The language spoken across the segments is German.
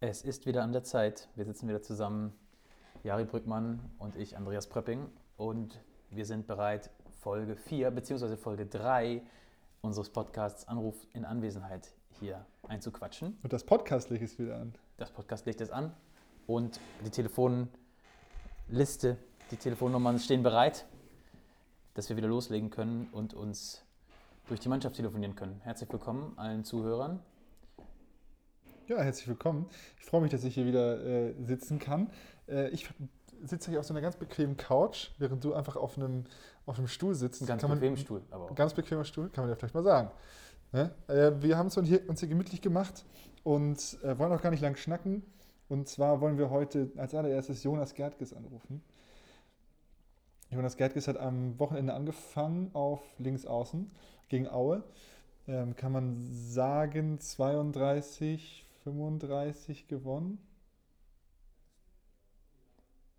Es ist wieder an der Zeit. Wir sitzen wieder zusammen, Jari Brückmann und ich, Andreas Pröpping. Und wir sind bereit, Folge 4 bzw. Folge 3 unseres Podcasts Anruf in Anwesenheit hier einzuquatschen. Und das Podcastlicht ist wieder an. Das Podcastlicht ist an und die Telefonliste, die Telefonnummern stehen bereit, dass wir wieder loslegen können und uns durch die Mannschaft telefonieren können. Herzlich willkommen allen Zuhörern. Ja, herzlich willkommen. Ich freue mich, dass ich hier wieder äh, sitzen kann. Äh, ich sitze hier auf so einer ganz bequemen Couch, während du einfach auf einem, auf einem Stuhl sitzt. Ein ganz bequemer Stuhl, aber auch. Ganz bequemer Stuhl, kann man ja vielleicht mal sagen. Ne? Äh, wir haben es uns hier, uns hier gemütlich gemacht und äh, wollen auch gar nicht lang schnacken. Und zwar wollen wir heute als allererstes Jonas Gerdges anrufen. Jonas Gerdges hat am Wochenende angefangen auf links außen gegen Aue. Ähm, kann man sagen, 32, 35 gewonnen.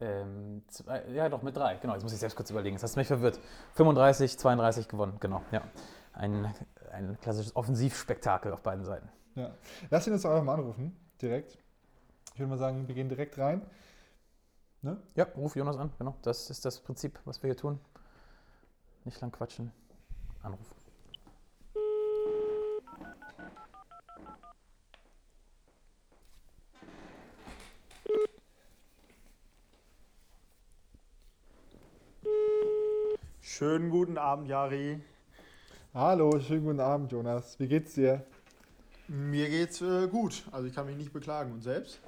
Ähm, zwei, ja, doch, mit drei. Genau, jetzt muss ich selbst kurz überlegen. Das hast du mich verwirrt. 35, 32 gewonnen, genau. Ja. Ein, ein klassisches Offensivspektakel auf beiden Seiten. Ja. Lass ihn uns doch einfach mal anrufen, direkt. Ich würde mal sagen, wir gehen direkt rein. Ne? Ja, ruf Jonas an, genau. Das ist das Prinzip, was wir hier tun. Nicht lang quatschen, anrufen. Schönen guten Abend, Jari. Hallo, schönen guten Abend, Jonas. Wie geht's dir? Mir geht's äh, gut. Also ich kann mich nicht beklagen. Und selbst?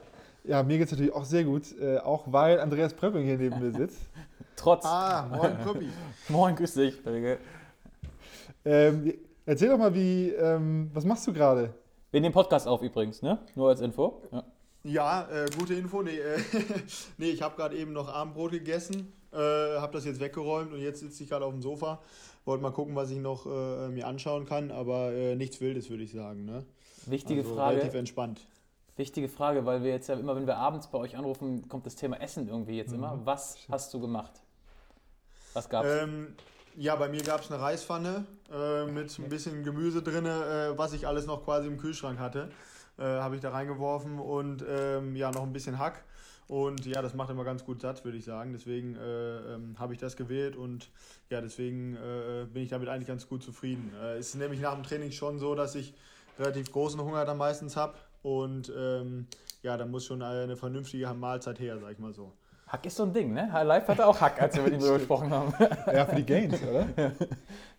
Ja, mir geht's natürlich auch sehr gut, äh, auch weil Andreas Pröpping hier neben mir sitzt. Trotz. Ah, moin, Koppi. Moin, grüß dich. Ähm, erzähl doch mal, wie, ähm, was machst du gerade? Wir nehmen Podcast auf übrigens, ne? Nur als Info. Ja. Ja, äh, gute Info. Nee, äh, nee ich habe gerade eben noch Abendbrot gegessen, äh, habe das jetzt weggeräumt und jetzt sitze ich gerade auf dem Sofa. Wollte mal gucken, was ich noch äh, mir anschauen kann, aber äh, nichts Wildes, würde ich sagen. Ne? Wichtige also Frage. Relativ entspannt. Wichtige Frage, weil wir jetzt ja immer, wenn wir abends bei euch anrufen, kommt das Thema Essen irgendwie jetzt immer. Mhm. Was hast du gemacht? Was gab's? Ähm, ja, bei mir gab es eine Reispfanne äh, mit ein bisschen Gemüse drin, äh, was ich alles noch quasi im Kühlschrank hatte. Äh, Habe ich da reingeworfen und ähm, ja, noch ein bisschen Hack. Und ja, das macht immer ganz gut satt, würde ich sagen. Deswegen äh, ähm, habe ich das gewählt und ja, deswegen äh, bin ich damit eigentlich ganz gut zufrieden. Äh, es ist nämlich nach dem Training schon so, dass ich relativ großen Hunger dann meistens habe. Und ähm, ja, da muss schon eine vernünftige Mahlzeit her, sag ich mal so. Hack ist so ein Ding, ne? Live hatte auch Hack, als wir mit ihm drüber gesprochen haben. Ja, für die Gains, oder?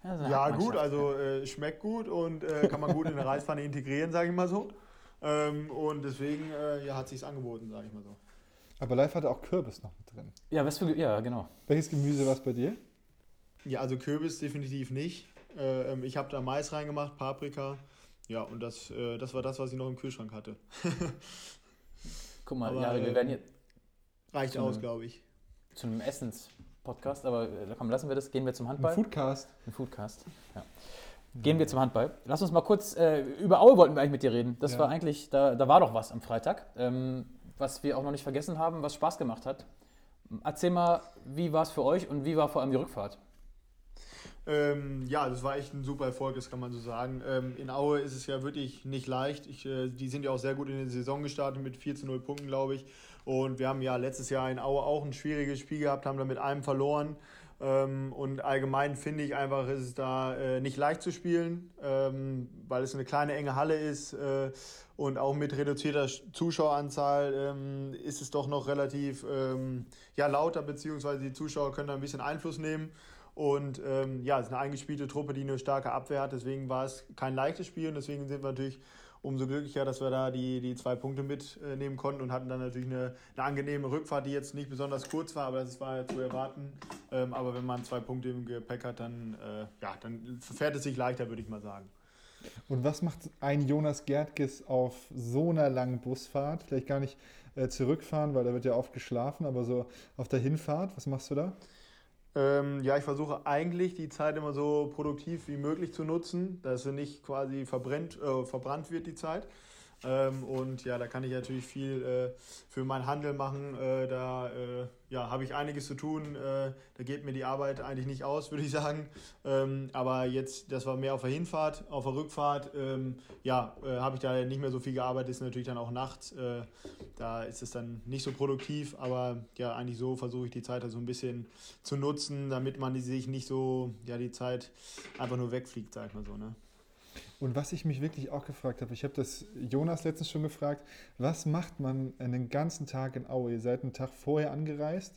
Ja, so Ja, gut, also äh, schmeckt gut und äh, kann man gut in eine Reispfanne integrieren, sage ich mal so. Ähm, und deswegen äh, ja, hat sich's angeboten, sage ich mal so. Aber live hatte auch Kürbis noch mit drin. Ja, was für. Ja, genau. Welches Gemüse war es bei dir? Ja, also Kürbis definitiv nicht. Äh, ähm, ich habe da Mais reingemacht, Paprika. Ja, und das, äh, das war das, was ich noch im Kühlschrank hatte. Guck mal, Aber, ja, wir äh, werden jetzt Reicht aus, glaube ich. zu einem Essens-Podcast, aber äh, komm, lassen wir das. Gehen wir zum Ein Handball. Foodcast. Ein Foodcast. Ja. Gehen wir zum Handball. Lass uns mal kurz, äh, über Aue wollten wir eigentlich mit dir reden. Das Ja. war eigentlich, da, da war doch was am Freitag, ähm, was wir auch noch nicht vergessen haben, was Spaß gemacht hat. Erzähl mal, wie war es für euch und wie war vor allem die Rückfahrt? Ähm, ja, das war echt ein super Erfolg, das kann man so sagen. Ähm, in Aue ist es ja wirklich nicht leicht. Ich, äh, die sind ja auch sehr gut in die Saison gestartet mit 4 zu 0 Punkten, glaube ich. Und wir haben ja letztes Jahr in Aue auch ein schwieriges Spiel gehabt, haben da mit einem verloren. Ähm, und allgemein finde ich einfach, ist es da äh, nicht leicht zu spielen, ähm, weil es eine kleine enge Halle ist. Äh, und auch mit reduzierter Zuschaueranzahl ähm, ist es doch noch relativ ähm, ja, lauter, beziehungsweise die Zuschauer können da ein bisschen Einfluss nehmen. Und ähm, ja, es ist eine eingespielte Truppe, die eine starke Abwehr hat. Deswegen war es kein leichtes Spiel und deswegen sind wir natürlich umso glücklicher, dass wir da die, die zwei Punkte mitnehmen konnten und hatten dann natürlich eine, eine angenehme Rückfahrt, die jetzt nicht besonders kurz war, aber das war ja zu erwarten. Ähm, aber wenn man zwei Punkte im Gepäck hat, dann, äh, ja, dann fährt es sich leichter, würde ich mal sagen. Und was macht ein Jonas Gerdges auf so einer langen Busfahrt? Vielleicht gar nicht äh, zurückfahren, weil da wird ja oft geschlafen, aber so auf der Hinfahrt, was machst du da? Ähm, ja, ich versuche eigentlich die Zeit immer so produktiv wie möglich zu nutzen, dass sie nicht quasi verbrennt, äh, verbrannt wird, die Zeit. Ähm, und ja, da kann ich natürlich viel äh, für meinen Handel machen. Äh, da äh, ja, habe ich einiges zu tun. Äh, da geht mir die Arbeit eigentlich nicht aus, würde ich sagen. Ähm, aber jetzt, das war mehr auf der Hinfahrt. Auf der Rückfahrt, ähm, ja, äh, habe ich da nicht mehr so viel gearbeitet. Ist natürlich dann auch nachts. Äh, da ist es dann nicht so produktiv. Aber ja, eigentlich so versuche ich die Zeit also ein bisschen zu nutzen, damit man sich nicht so, ja, die Zeit einfach nur wegfliegt, sag ich mal so. Ne? Und was ich mich wirklich auch gefragt habe, ich habe das Jonas letztens schon gefragt, was macht man einen ganzen Tag in Aue? Ihr seid einen Tag vorher angereist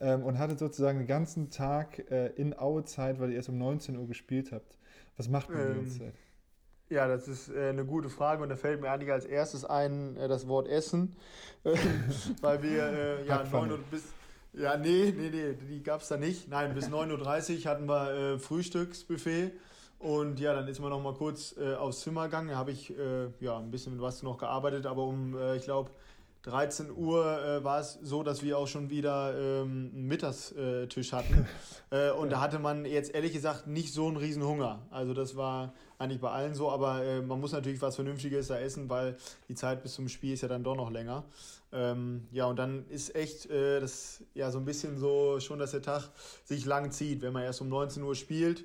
ähm, und hattet sozusagen den ganzen Tag äh, in Aue Zeit, weil ihr erst um 19 Uhr gespielt habt. Was macht man ähm, die ganze Zeit? Ja, das ist äh, eine gute Frage und da fällt mir eigentlich als erstes ein äh, das Wort Essen, weil wir äh, ja 9 Uhr bis ja, nee, nee, nee, die gab es da nicht. Nein, bis 9.30 Uhr hatten wir äh, Frühstücksbuffet und ja, dann ist man noch mal kurz äh, aufs Zimmer gegangen. Da habe ich äh, ja, ein bisschen mit was noch gearbeitet, aber um, äh, ich glaube, 13 Uhr äh, war es so, dass wir auch schon wieder ähm, einen Mittagstisch hatten. Äh, und da hatte man jetzt ehrlich gesagt nicht so einen riesen Hunger. Also das war eigentlich bei allen so, aber äh, man muss natürlich was Vernünftiges da essen, weil die Zeit bis zum Spiel ist ja dann doch noch länger. Ähm, ja, und dann ist echt das ja so ein bisschen so schon, dass der Tag sich lang zieht. Wenn man erst um 19 Uhr spielt,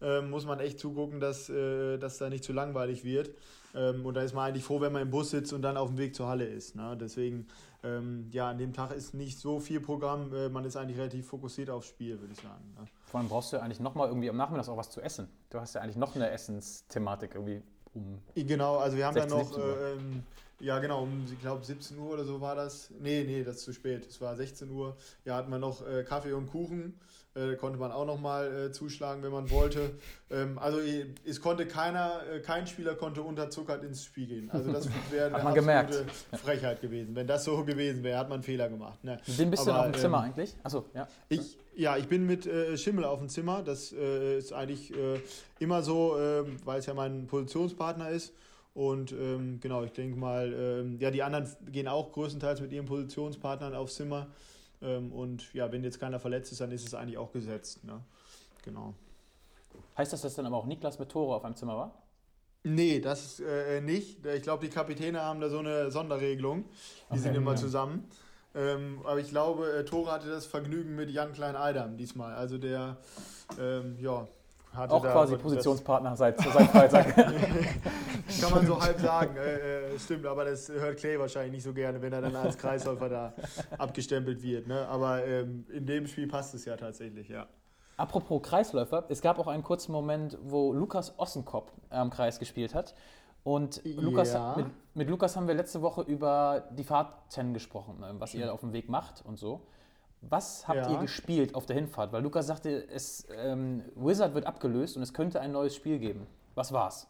ähm, muss man echt zugucken, dass das da nicht zu langweilig wird. Ähm, und da ist man eigentlich froh, wenn man im Bus sitzt und dann auf dem Weg zur Halle ist. Ne? Deswegen, ähm, ja, an dem Tag ist nicht so viel Programm. Äh, man ist eigentlich relativ fokussiert aufs Spiel, würde ich sagen. Ne? Vor allem brauchst du eigentlich nochmal irgendwie am Nachmittag auch was zu essen. Du hast ja eigentlich noch eine Essensthematik irgendwie um. Genau, also wir haben ja noch. Äh, ja, genau, um, ich glaube, 17 Uhr oder so war das. Nee, nee, das ist zu spät. Es war 16 Uhr. Ja, hatten wir noch äh, Kaffee und Kuchen. Äh, konnte man auch nochmal äh, zuschlagen, wenn man wollte. Ähm, also es konnte keiner, äh, kein Spieler konnte unterzuckert ins Spiel gehen. Also das wäre eine absolute gemerkt. Frechheit gewesen. Wenn das so gewesen wäre, hat man einen Fehler gemacht. Ne? Wem bist du auf dem Zimmer ähm, eigentlich? Achso, ja. Ich, ja, ich bin mit äh, Schimmel auf dem Zimmer. Das äh, ist eigentlich äh, immer so, ähm, weil es ja mein Positionspartner ist. Und ähm, genau, ich denke mal, ähm, ja, die anderen gehen auch größtenteils mit ihren Positionspartnern aufs Zimmer. Ähm, und ja, wenn jetzt keiner verletzt ist, dann ist es eigentlich auch gesetzt. Ne? Genau. Heißt das, dass dann aber auch Niklas mit Tore auf einem Zimmer war? Nee, das äh, nicht. Ich glaube, die Kapitäne haben da so eine Sonderregelung. Die okay, sind immer ja. zusammen. Ähm, aber ich glaube, äh, Tore hatte das Vergnügen mit Jan Klein-Eidam diesmal. Also der, ähm, ja, Auch quasi Positionspartner seit, seit Freitag. Kann man so halb sagen. Äh, äh, stimmt, aber das hört Clay wahrscheinlich nicht so gerne, wenn er dann als Kreisläufer da abgestempelt wird. Ne? Aber ähm, in dem Spiel passt es ja tatsächlich, ja. Apropos Kreisläufer, es gab auch einen kurzen Moment, wo Lukas Ossenkopf am Kreis gespielt hat. Und Lukas, ja. mit, mit, Lukas haben wir letzte Woche über die Fahrten gesprochen, ne, was ihr auf dem Weg macht und so. Was habt ja. ihr gespielt auf der Hinfahrt? Weil Lukas sagte, es, ähm, Wizard wird abgelöst und es könnte ein neues Spiel geben. Was war's?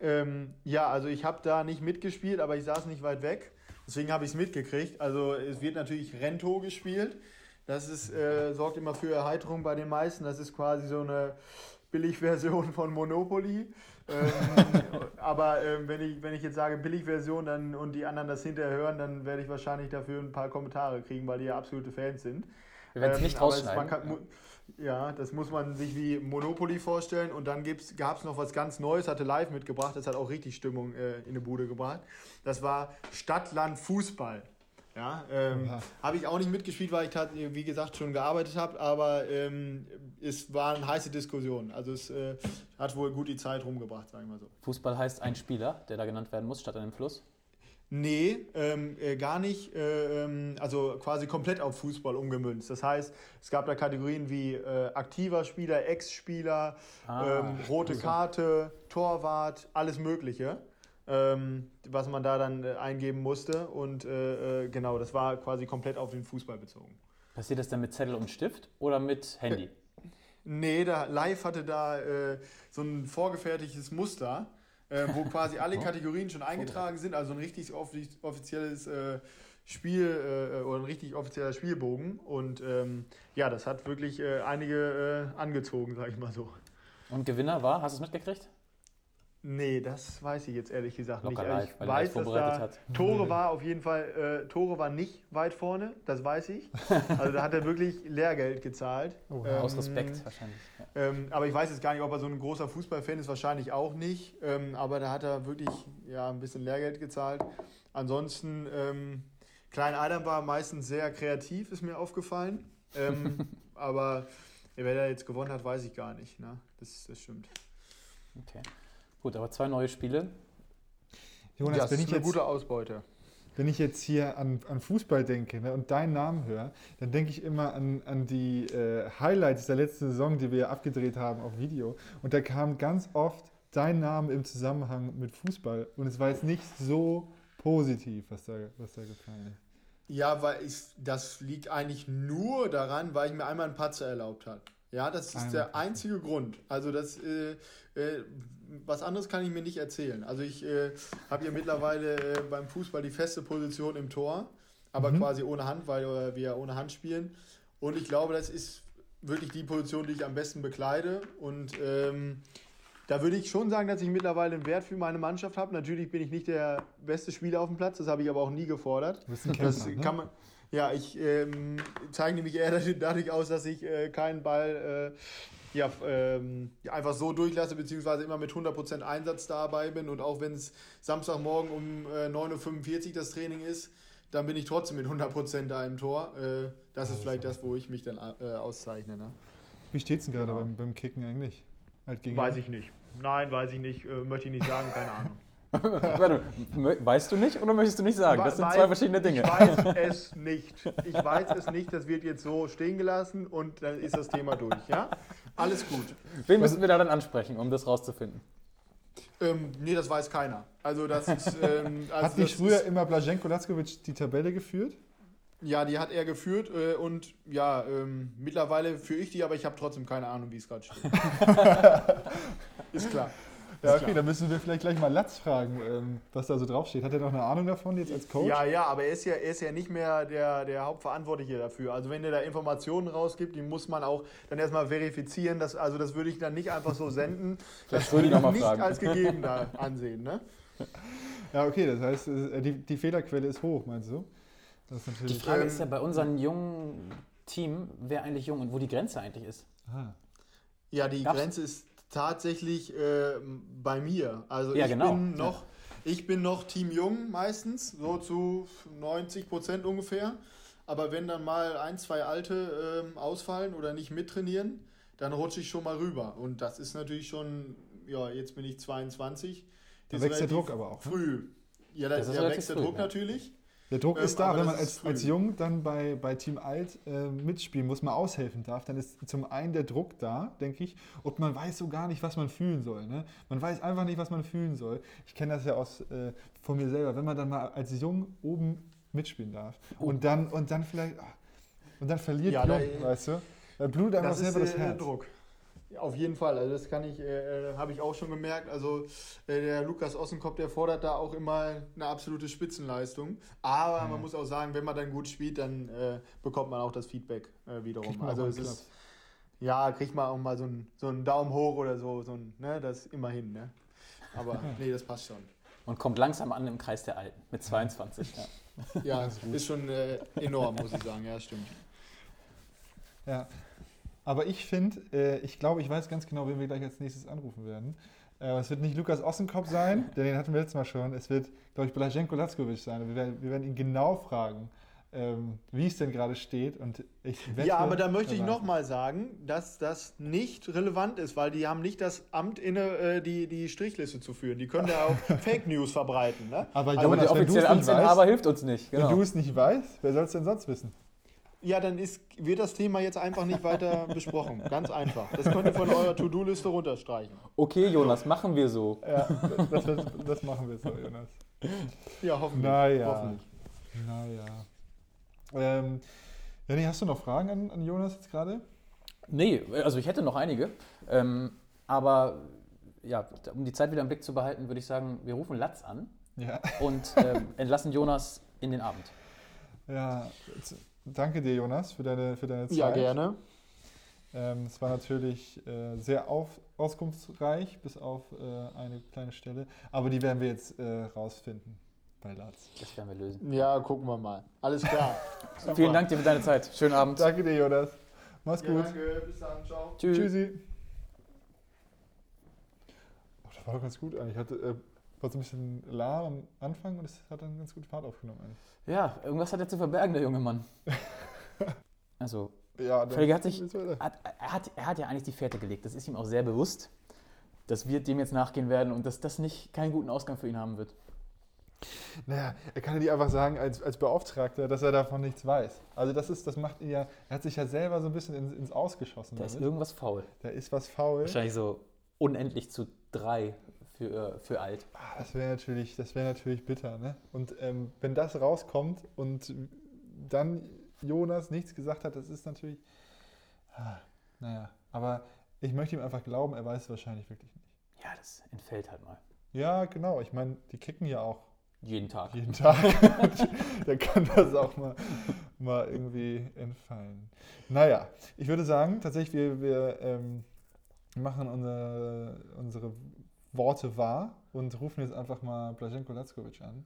Ähm, ja, also ich habe da nicht mitgespielt, aber ich saß nicht weit weg. Deswegen habe ich es mitgekriegt. Also es wird natürlich Rento gespielt. Das ist, äh, sorgt immer für Erheiterung bei den meisten. Das ist quasi so eine Billigversion von Monopoly. ähm, aber ähm, wenn, ich, wenn ich jetzt sage Billigversion dann, und die anderen das hinterher hören, dann werde ich wahrscheinlich dafür ein paar Kommentare kriegen, weil die ja absolute Fans sind. Wir werden es ähm, nicht rausschneiden. Kann, ja. das muss man sich wie Monopoly vorstellen. Und dann gab es noch was ganz Neues, hatte live mitgebracht, das hat auch richtig Stimmung äh, in die Bude gebracht. Das war Stadtland Fußball. Ja, ähm, habe ich auch nicht mitgespielt, weil ich wie gesagt schon gearbeitet habe, aber ähm, es waren heiße Diskussionen. Also es äh, hat wohl gut die Zeit rumgebracht, sagen wir mal so. Fußball heißt ein Spieler, der da genannt werden muss, statt einem Fluss? Nee, ähm, äh, gar nicht. Äh, ähm, also quasi komplett auf Fußball umgemünzt. Das heißt, es gab da Kategorien wie äh, aktiver Spieler, Ex-Spieler, ah, ähm, rote Karte, Torwart, alles Mögliche ähm, was man da dann äh, eingeben musste. Und äh, äh, genau, das war quasi komplett auf den Fußball bezogen. Passiert das dann mit Zettel und Stift oder mit Handy? Äh, nee, da, Live hatte da äh, so ein vorgefertigtes Muster, äh, wo quasi alle Kategorien schon eingetragen sind, also ein richtig offizielles Spiel oder ein richtig offizieller Spielbogen. Und ähm, ja, das hat wirklich einige angezogen, sag ich mal so. Und Gewinner war, hast du es mitgekriegt? Nee, das weiß ich jetzt ehrlich gesagt Locker nicht. Live, ich weil er weiß, das dass da hat. Tore war auf jeden Fall, äh, Tore war nicht weit vorne, das weiß ich. Also da hat er wirklich Lehrgeld gezahlt. Oh, Aus Ähm, Respekt wahrscheinlich. Ja. Ähm, aber ich weiß jetzt gar nicht, ob er so ein großer Fußballfan ist, wahrscheinlich auch nicht. Ähm, aber da hat er wirklich ja, ein bisschen Lehrgeld gezahlt. Ansonsten, ähm, Klein Adam war meistens sehr kreativ, ist mir aufgefallen. Ähm, aber wer da jetzt gewonnen hat, weiß ich gar nicht. Ne? Das, das stimmt. Okay. Gut, aber zwei neue Spiele. Jonas, das wenn, ist ich eine jetzt, gute Ausbeute. wenn ich jetzt hier an, an Fußball denke ne, und deinen Namen höre, dann denke ich immer an, an die äh, Highlights der letzten Saison, die wir abgedreht haben auf Video. Und da kam ganz oft dein Name im Zusammenhang mit Fußball. Und es war jetzt nicht so positiv, was da, was da gefallen ist. Ja, weil ich, das liegt eigentlich nur daran, weil ich mir einmal einen Patzer erlaubt habe. Ja, das ist der einzige Grund. Also das, äh, äh, was anderes kann ich mir nicht erzählen. Also ich äh, habe ja mittlerweile äh, beim Fußball die feste Position im Tor, aber Mhm. quasi ohne Hand, weil wir ja ohne Hand spielen. Und ich glaube, das ist wirklich die Position, die ich am besten bekleide. Und ähm, da würde ich schon sagen, dass ich mittlerweile einen Wert für meine Mannschaft habe. Natürlich bin ich nicht der beste Spieler auf dem Platz, das habe ich aber auch nie gefordert. Du bist ein Das Kämpfer, ne? kann man. Ja, ich ähm, zeige nämlich eher dadurch aus, dass ich äh, keinen Ball äh, ja, ähm, einfach so durchlasse, beziehungsweise immer mit 100% Einsatz dabei bin. Und auch wenn es Samstagmorgen um äh, 9.45 Uhr das Training ist, dann bin ich trotzdem mit 100% da im Tor. Äh, das ist vielleicht das, wo ich mich dann äh, auszeichne. Ne? Wie steht es denn gerade Genau. beim, beim Kicken eigentlich? Halt gegen Weiß ich nicht. Nein, weiß ich nicht. Äh, möchte ich nicht sagen, keine Ahnung. Weißt du nicht oder möchtest du nicht sagen? Das sind zwei verschiedene Dinge. Ich weiß es nicht. Ich weiß es nicht. Das wird jetzt so stehen gelassen und dann ist das Thema durch. Ja? Alles gut. Wen müssen wir da dann ansprechen, um das rauszufinden? Ähm, nee, das weiß keiner. Also das ist. Ähm, also Hat nicht das früher Ist, immer Blaženko Lackovic die Tabelle geführt? ja, die hat er geführt äh, und ja, ähm, mittlerweile führe ich die, aber ich habe trotzdem keine Ahnung, wie es gerade steht. ist klar. Ja, okay, dann müssen wir vielleicht gleich mal Latz fragen, ähm, was da so draufsteht. Hat er noch eine Ahnung davon jetzt als Coach? Ja, ja, aber er ist ja, er ist ja nicht mehr der, der Hauptverantwortliche dafür. Also wenn er da Informationen rausgibt, die muss man auch dann erstmal verifizieren. Das, also das würde ich dann nicht einfach so senden. Vielleicht würde ich noch mal nicht fragen. als gegeben da ansehen. Ne? Ja, okay, das heißt, äh, die, die Fehlerquelle ist hoch, meinst du? Das ist Die. Frage Ähm, ist ja bei unserem jungen Team, wer eigentlich jung und wo die Grenze eigentlich ist. Ah. Ja, die Gab's- Grenze ist tatsächlich äh, bei mir. Also Ja, ich genau. bin noch, ich bin noch Team Jung meistens, so zu 90 Prozent ungefähr. Aber wenn dann mal ein, zwei Alte ähm, ausfallen oder nicht mittrainieren, dann rutsche ich schon mal rüber. Und das ist natürlich schon, ja, jetzt bin ich 22. Da wächst der Druck aber auch. Ne? Früh. Ja, da, Das ist relativ wächst der Druck ja. natürlich. Der Druck Ähm, ist da, wenn man als, als. Jung dann bei, bei Team Alt äh, mitspielen muss, mal aushelfen darf, dann ist zum einen der Druck da, denke ich, und man weiß so gar nicht, was man fühlen soll. Ne? Man weiß einfach nicht, was man fühlen soll. Ich kenne das ja aus äh, von mir selber, wenn man dann mal als Jung oben mitspielen darf Oh. und dann und dann vielleicht ah, und dann verliert Ja, da- Jung, weißt du? Da blutet einfach Das ist selber das äh, Herz. Druck. Auf jeden Fall. Also das kann ich, äh, habe ich auch schon gemerkt. Also äh, der Lukas Ossenkopf, der fordert da auch immer eine absolute Spitzenleistung. Aber Ja. man muss auch sagen, wenn man dann gut spielt, dann äh, bekommt man auch das Feedback äh, wiederum. Also es ist, ja, kriegt man auch mal so einen, so einen Daumen hoch oder so, so ein, ne, das immerhin, ne? Aber nee, das passt schon. Und kommt langsam an im Kreis der Alten mit 22. Ja. Ja, ist schon äh, enorm, muss ich sagen. Ja, stimmt. Ja. Aber ich finde, äh, ich glaube, ich weiß ganz genau, wen wir gleich als nächstes anrufen werden. Äh, es wird nicht Lukas Ossenkopf sein, denn den hatten wir letztes Mal schon. Es wird, glaube ich, Blaženko Lackovic sein. Wir werden, wir werden ihn genau fragen, ähm, wie es denn gerade steht. Und ich wette, Ja, aber da möchte ich nochmal sagen, dass das nicht relevant ist, weil die haben nicht das Amt inne, äh, die, die Strichliste zu führen. Die können ja auch Fake News verbreiten. Ne? Aber Also Aber Jonas, der wenn du es offizielle Amtsinhaber hilft uns nicht. wenn Genau. du es nicht weißt, wer soll es denn sonst wissen? Ja, dann ist, wird das Thema jetzt einfach nicht weiter besprochen. Ganz einfach. Das könnt ihr von eurer To-Do-Liste runterstreichen. Okay, Jonas, machen wir so. Ja, das, das, das machen wir so, Jonas. Ja, hoffentlich. Naja. hoffentlich. Naja. Ähm, Jenny, hast du noch Fragen an, an Jonas jetzt gerade? Nee, also ich hätte noch einige. Ähm, aber ja, um die Zeit wieder im Blick zu behalten, würde ich sagen, wir rufen Latz an Ja. und ähm, entlassen Jonas in den Abend. Ja, danke dir, Jonas, für deine, für deine Zeit. Ja, gerne. Ähm, es war natürlich äh, sehr auf, auskunftsreich, bis auf äh, eine kleine Stelle. Aber die werden wir jetzt äh, rausfinden bei Lars. Das werden wir lösen. Ja, gucken wir mal. Alles klar. Vielen Dank dir für deine Zeit. Schönen Abend. Danke dir, Jonas. Mach's Ja, gut. danke. Bis dann. Ciao. Tschüss. Tschüssi. Oh, das war doch ganz gut eigentlich. Ich hatte, äh, war so ein bisschen lahm am Anfang und es hat dann ganz gut Fahrt aufgenommen eigentlich. Ja, irgendwas hat er zu verbergen, der junge Mann. Also, Ja, Felge hat sich- hat, er, hat, er hat ja eigentlich die Fährte gelegt. Das ist ihm auch sehr bewusst, dass wir dem jetzt nachgehen werden und dass das nicht keinen guten Ausgang für ihn haben wird. Naja, er kann ja nicht einfach sagen, als, als Beauftragter, dass er davon nichts weiß. Also das ist, das macht ihn ja, er hat sich ja selber so ein bisschen ins, ins Ausgeschossen. Da ist damit. irgendwas faul. da ist was faul. Wahrscheinlich so unendlich zu drei für, für alt. Ah, Das wäre natürlich, das wäre natürlich bitter, ne? Und ähm, wenn das rauskommt und dann Jonas nichts gesagt hat, das ist natürlich. Ah, naja, aber ich möchte ihm einfach glauben, er weiß es wahrscheinlich wirklich nicht. Ja, das entfällt halt mal. Ja, genau. Ich meine, die kicken ja auch Jeden Tag. jeden Tag. da kann das auch mal, mal irgendwie entfallen. Naja, ich würde sagen, tatsächlich, wir, wir ähm, machen unsere, unsere Worte wahr und rufen jetzt einfach mal Blaženko Lackovic an.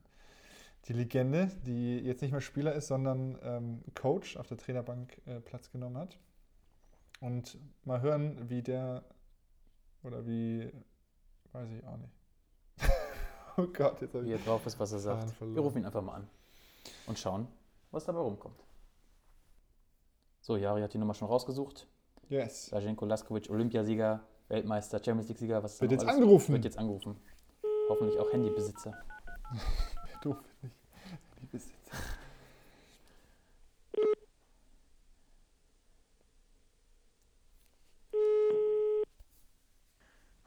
Die Legende, die jetzt nicht mehr Spieler ist, sondern ähm, Coach auf der Trainerbank äh, Platz genommen hat. Und mal hören, wie der oder wie, weiß ich auch nicht. oh Gott, jetzt habe Wie ich er drauf ist, was er sagt. Wir rufen ihn einfach mal an und schauen, was dabei rumkommt. So, Jari hat die Nummer schon rausgesucht. Yes. Blaženko Laskovic, Olympiasieger, Weltmeister, Champions League-Sieger. Was Wird jetzt alles- angerufen. Wird jetzt angerufen. Hoffentlich auch Handybesitzer. Doof finde ich. Die Besitzer.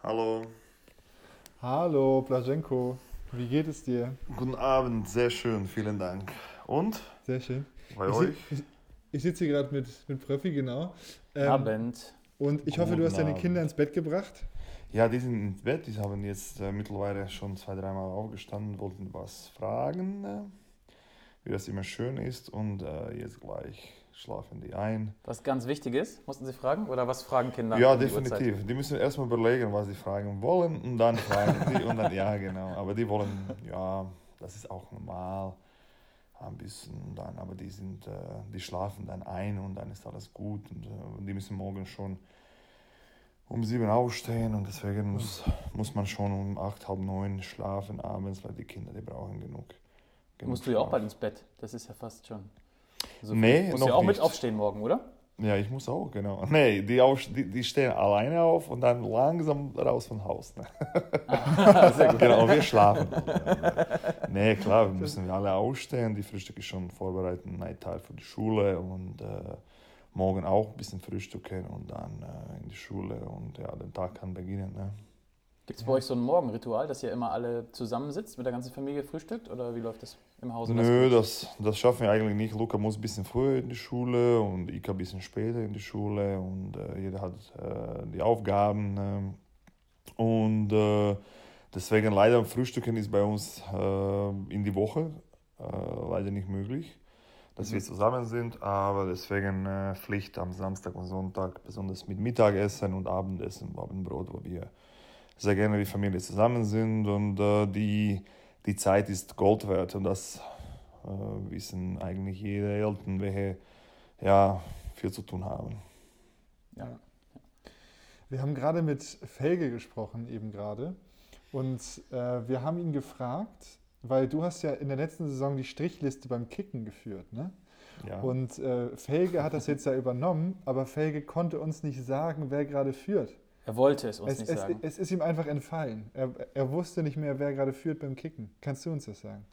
Hallo, Hallo, Blaženko. Wie geht es dir? guten Abend, sehr schön, vielen Dank. Und Sehr schön. bei Ich, euch? ich, ich sitze hier gerade mit, mit Pröffi, genau. Ähm, Abend. Und ich hoffe, du Guten hast deine. Kinder ins Bett gebracht. Ja, die sind ins Bett, die haben jetzt äh, mittlerweile schon zwei, dreimal aufgestanden, wollten was fragen, äh, wie das immer schön ist und äh, jetzt gleich schlafen die ein. Was ganz wichtig ist, mussten Sie fragen? Oder was fragen Kinder? ja, um die definitiv. Die müssen erstmal überlegen, was sie fragen wollen und dann fragen die und dann, ja genau, aber die wollen, ja, das ist auch normal. Ein bisschen dann, aber die sind, äh, die schlafen dann ein und dann ist alles gut und äh, die müssen morgen schon um sieben aufstehen und deswegen muss, muss man schon um acht, halb neun schlafen abends, weil die Kinder, die brauchen genug. genug Musst du ja auch bald ins Bett. Das ist ja fast schon. So Nee. Musst noch du ja auch mit nicht. aufstehen morgen, oder? Ja, ich muss auch, genau. Nee, die, auf, die, die stehen alleine auf und dann langsam raus vom Haus. Ne? Sehr gut. genau, wir schlafen. nee, klar, wir müssen alle aufstehen, die Frühstücke schon vorbereiten, ein Teil für die Schule und äh, morgen auch ein bisschen frühstücken und dann äh, in die Schule und ja, der Tag kann beginnen. Ne? Gibt es bei euch so ein Morgenritual, dass ihr immer alle zusammensitzt, mit der ganzen Familie frühstückt? Oder wie läuft das im Hause? Nö, das, das schaffen wir eigentlich nicht. Luca muss ein bisschen früher in die Schule und ich ein bisschen später in die Schule und äh, jeder hat äh, die Aufgaben. ähm, und äh, deswegen leider Frühstücken ist bei uns äh, in die Woche äh, leider nicht möglich, dass wir zusammen sind, aber deswegen äh, Pflicht am Samstag und Sonntag, besonders mit Mittagessen und Abendessen, Abendbrot, wo wir sehr gerne wie Familie zusammen sind und äh, die die Zeit ist Gold wert und das äh, wissen eigentlich jede Eltern, welche ja, viel zu tun haben. Ja. Wir haben gerade mit Felge gesprochen, eben gerade. Und äh, wir haben ihn gefragt, weil du hast ja in der letzten Saison die Strichliste beim Kicken geführt, ne? Ja. Und äh, Felge hat das jetzt ja übernommen, aber Felge konnte uns nicht sagen, wer gerade führt. Er wollte es uns Es, nicht es, sagen. es ist ihm einfach entfallen. Er, er wusste nicht mehr, wer gerade führt beim Kicken. Kannst du uns das sagen?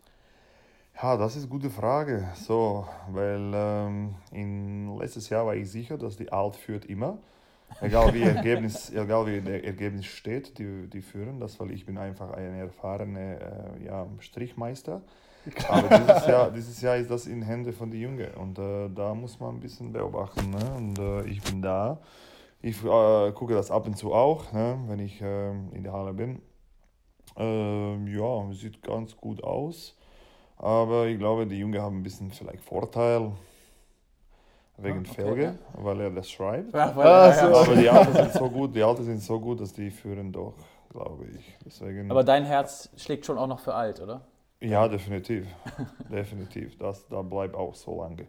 ja, das ist eine gute Frage. So, weil ähm, in letztes Jahr war ich sicher, dass die Alt führt immer. Egal wie, Ergebnis, egal wie der Ergebnis steht, die, die führen das, weil ich bin einfach ein erfahrener äh, ja, Strichmeister. Aber dieses Jahr, dieses Jahr ist das in Hände von den Jungen und äh, da muss man ein bisschen beobachten. Ne? Und äh, ich bin da. Ich äh, gucke das ab und zu auch, ne? wenn ich äh, in der Halle bin. Ähm, ja, sieht ganz gut aus. Aber ich glaube, die Jungen haben ein bisschen vielleicht Vorteil. Wegen Ah, okay, Felge, weil er das schreibt. Ja, weil, Ah, so. Aber die Alten sind so gut, die Alten sind so gut, dass die führen doch, glaube ich. Deswegen, Aber dein Herz schlägt schon auch noch für alt, oder? ja, definitiv. definitiv. Das, da bleibt auch so lange.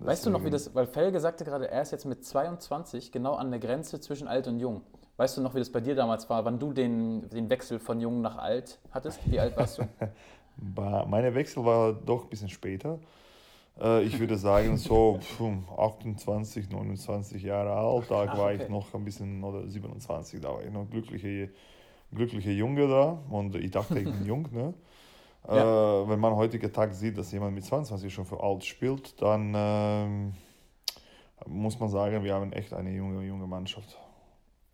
Weißt du noch, wie Deswegen- das, weil Felge sagte gerade, er ist jetzt mit 22 genau an der Grenze zwischen alt und jung. Weißt du noch, wie das bei dir damals war, wann du den, den Wechsel von jung nach alt hattest? Wie alt warst du? Meine Wechsel war doch ein bisschen später. Äh, Ich würde sagen, so pf, 28, 29 Jahre alt. Da Ach, war ich okay. noch ein bisschen, oder 27, da war ich noch glückliche, glückliche Junge da. Und ich dachte, ich bin jung. Ne? Ja. Äh, wenn man heutigen Tag sieht, dass jemand mit 22 schon für alt spielt, dann ähm, muss man sagen, wir haben echt eine junge, junge Mannschaft.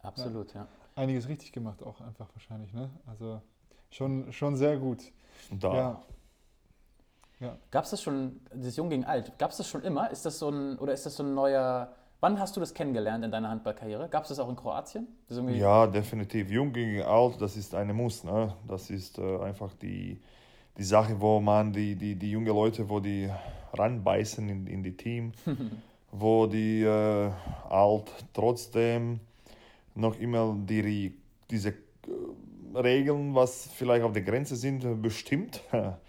Absolut, ja. Einiges richtig gemacht auch einfach wahrscheinlich, ne? Also schon, schon sehr gut. Und da, Ja. Gab es das schon, das Jung gegen Alt, gab es das schon immer? Ist das so ein, oder ist das so ein neuer, wann hast du das kennengelernt in deiner Handballkarriere? Gab es das auch in Kroatien? Ja, definitiv. Jung gegen alt, das ist eine Muss. Ne? Das ist äh, einfach die, die Sache, wo man die, die, die jungen Leute, wo die ranbeißen in, in die Team, wo die äh, alt trotzdem noch immer die, diese äh, Regeln, was vielleicht auf der Grenze sind, bestimmt.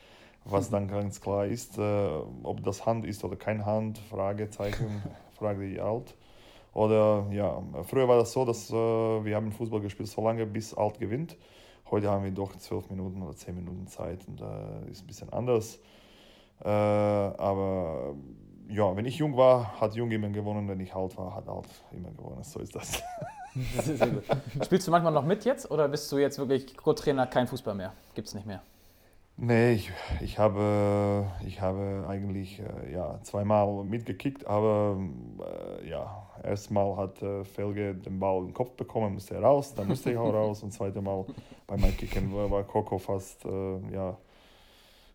Was dann ganz klar ist, äh, ob das Hand ist oder kein Hand, Fragezeichen, frage die alt. Oder ja, früher war das so, dass äh, wir haben Fußball gespielt so lange, bis Alt gewinnt. Heute haben wir doch zwölf Minuten oder zehn Minuten Zeit und äh, ist ein bisschen anders. Äh, aber ja, wenn ich jung war, hat Jung immer gewonnen. Wenn ich alt war, hat Alt immer gewonnen. So ist das. Spielst du manchmal noch mit jetzt oder bist du jetzt wirklich Co-Trainer, kein Fußball mehr? Gibt es nicht mehr? Nee, ich, ich, habe, ich habe eigentlich äh, ja, zweimal mitgekickt, aber äh, ja, erstmal hat äh, Felge den Ball im Kopf bekommen, musste er raus, dann musste ich auch raus und zweite Mal bei meinem Kicken war, Coco fast ja,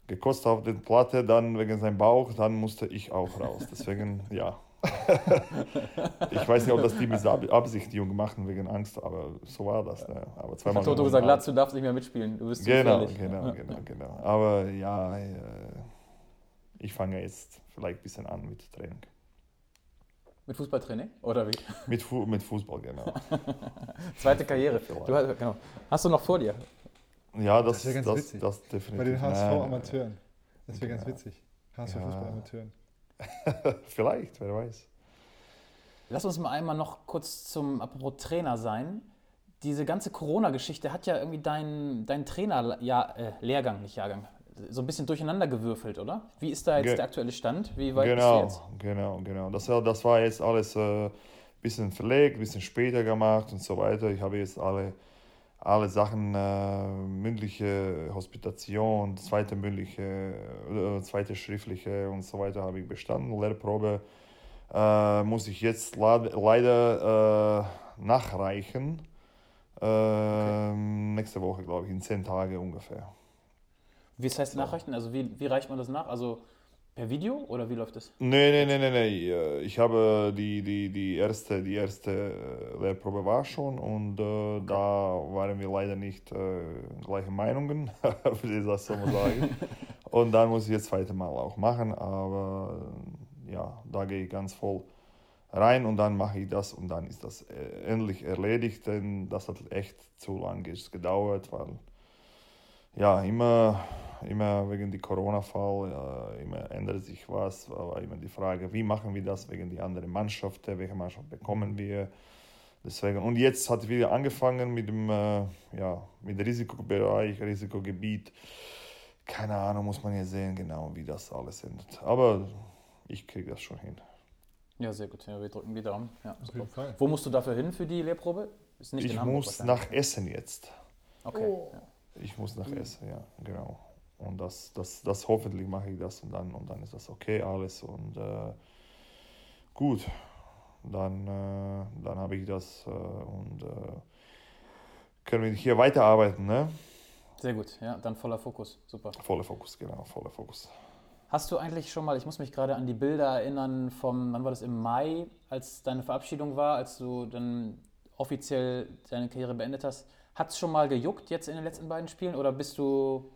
gekostet auf der Platte, dann wegen seinem Bauch, dann musste ich auch raus. Deswegen, ja. ich weiß nicht, ob das die mit Ab- Absicht jung machen wegen Angst, aber so war das. Ne? Aber zweimal Hat Toto gewonnen, gesagt, Latz, du darfst nicht mehr mitspielen, du bist Genau, gefährlich. genau, Ja. genau, genau. Aber ja, äh, ich fange jetzt vielleicht ein bisschen an mit Training. Mit Fußballtraining? Oder wie? Mit, Fu mit Fußball, genau. Zweite Karriere. Du, hast- genau. Hast du noch vor dir? Ja, das, Das wär ganz das, witzig. das definitiv. Bei den HSV-Amateuren. Das wäre ganz Genau. witzig. HSV Ja. Fußball-Amateuren. Vielleicht, wer weiß. Lass uns mal einmal noch kurz zum, apropos Trainer sein. Diese ganze Corona-Geschichte hat ja irgendwie deinen dein Trainer, ja, äh, Lehrgang, nicht Jahrgang, so ein bisschen durcheinander gewürfelt, oder? Wie ist da jetzt Ge- der aktuelle Stand? Wie weit Genau, bist genau, genau. Das, war- das war jetzt alles ein äh, bisschen verlegt, ein bisschen später gemacht und so weiter. Ich habe jetzt alle, alle Sachen, äh, mündliche Hospitation, zweite mündliche, äh, zweite schriftliche und so weiter habe ich bestanden. Lehrprobe äh, muss ich jetzt leider äh, nachreichen. Ähm, Nächste Woche, glaube ich, in zehn Tagen ungefähr. Wie heißt nachreichen? Also wie, wie reicht man das nach? Also per Video oder wie läuft das? Nee, nee, nee, nee, nee. Äh, Ich habe die, die, die erste, die erste äh, Lehrprobe war schon und äh, da waren wir leider nicht äh, gleiche Meinungen, würde ich das so mal sagen. und dann muss ich das zweite Mal auch machen, aber äh, ja, da gehe ich ganz voll rein und dann mache ich das und dann ist das endlich erledigt, denn das hat echt zu lange gedauert, weil ja, immer, immer wegen dem Corona-Fall, äh, immer ändert sich was, aber immer die Frage, wie machen wir das wegen der anderen Mannschaften, welche Mannschaft bekommen wir. Deswegen, und jetzt hat wieder angefangen mit dem äh, ja, mit dem Risikobereich, Risikogebiet. Keine Ahnung, muss man jetzt sehen, genau, wie das alles endet. Aber ich kriege das schon hin. Ja, sehr gut. Ja, wir drücken die Daumen. Ja, Auf super. jeden Fall. Wo musst du dafür hin für die Lehrprobe? Ist nicht in ich Hamburg muss nach Essen jetzt. Okay. Ja. Ich muss nach Essen, ja, genau. Und das, das, das hoffentlich mache ich das und dann, und dann ist das okay alles. Und äh, gut, dann, äh, dann habe ich das äh, und äh, können wir hier weiterarbeiten, ne? Sehr gut. Ja, dann voller Fokus. Super. Voller Fokus, genau, voller Fokus. Hast du eigentlich schon mal, ich muss mich gerade an die Bilder erinnern vom, wann war das, im Mai, als deine Verabschiedung war, als du dann offiziell deine Karriere beendet hast. Hat es schon mal gejuckt jetzt in den letzten beiden Spielen oder bist du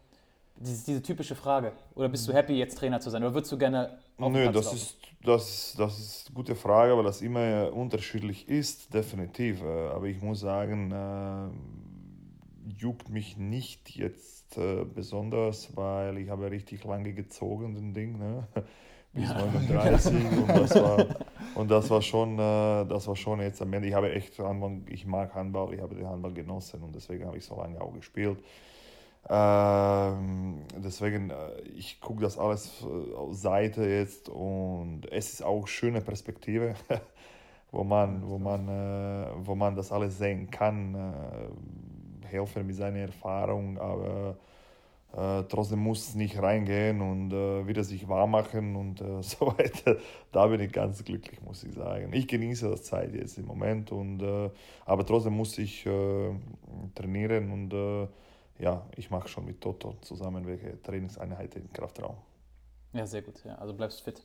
Diese, diese typische Frage. Oder bist du happy, jetzt Trainer zu sein? Oder würdest du gerne auf Nö, das laufen? ist, das, das ist eine gute Frage, weil das immer unterschiedlich ist, definitiv. Äh, Aber ich muss sagen, äh, juckt mich nicht jetzt äh, besonders, weil ich habe richtig lange gezogen, den Ding, ne? bis 39 und das war, und das war schon, äh, das war schon jetzt am Ende. Ich habe echt Handball, ich mag Handball, ich habe den Handball genossen und deswegen habe ich so lange auch gespielt. Ähm, deswegen, äh, ich gucke das alles äh, aus Seite jetzt und es ist auch schöne Perspektive, wo man, wo man, äh, wo man das alles sehen kann, äh, helfen mit seiner Erfahrung, aber äh, trotzdem muss es nicht reingehen und äh, wieder sich warm machen und so weiter. Da bin ich ganz glücklich, muss ich sagen. Ich genieße das Zeit jetzt im Moment, und, aber trotzdem muss ich trainieren und ja, ich mache schon mit Toto zusammen welche Trainingseinheiten im Kraftraum. Ja, sehr gut. Ja. Also bleibst fit.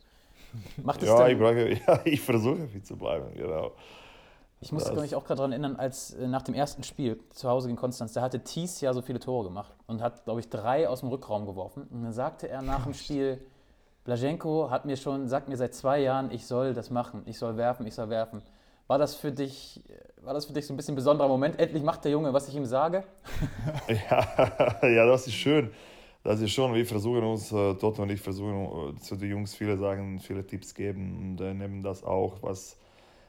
Macht Ja, ich, brauche, ja, ich versuche fit zu bleiben, genau. Ich muss Das- mich auch gerade daran erinnern, als äh, nach dem ersten Spiel zu Hause gegen Konstanz, da hatte Thies ja so viele Tore gemacht und hat, glaube ich, drei aus dem Rückraum geworfen. Und dann sagte er nach dem Spiel, Blaženko hat mir schon, sagt mir seit zwei Jahren, ich soll das machen, ich soll werfen, ich soll werfen. War das für dich, war das für dich so ein bisschen ein besonderer Moment? Endlich macht der Junge, was ich ihm sage? Ja, ja, das ist schön. Das ist schon, wir versuchen uns, äh, Toto und ich versuchen äh, zu den Jungs viele Sachen, viele Tipps geben und äh, nehmen das auch, was,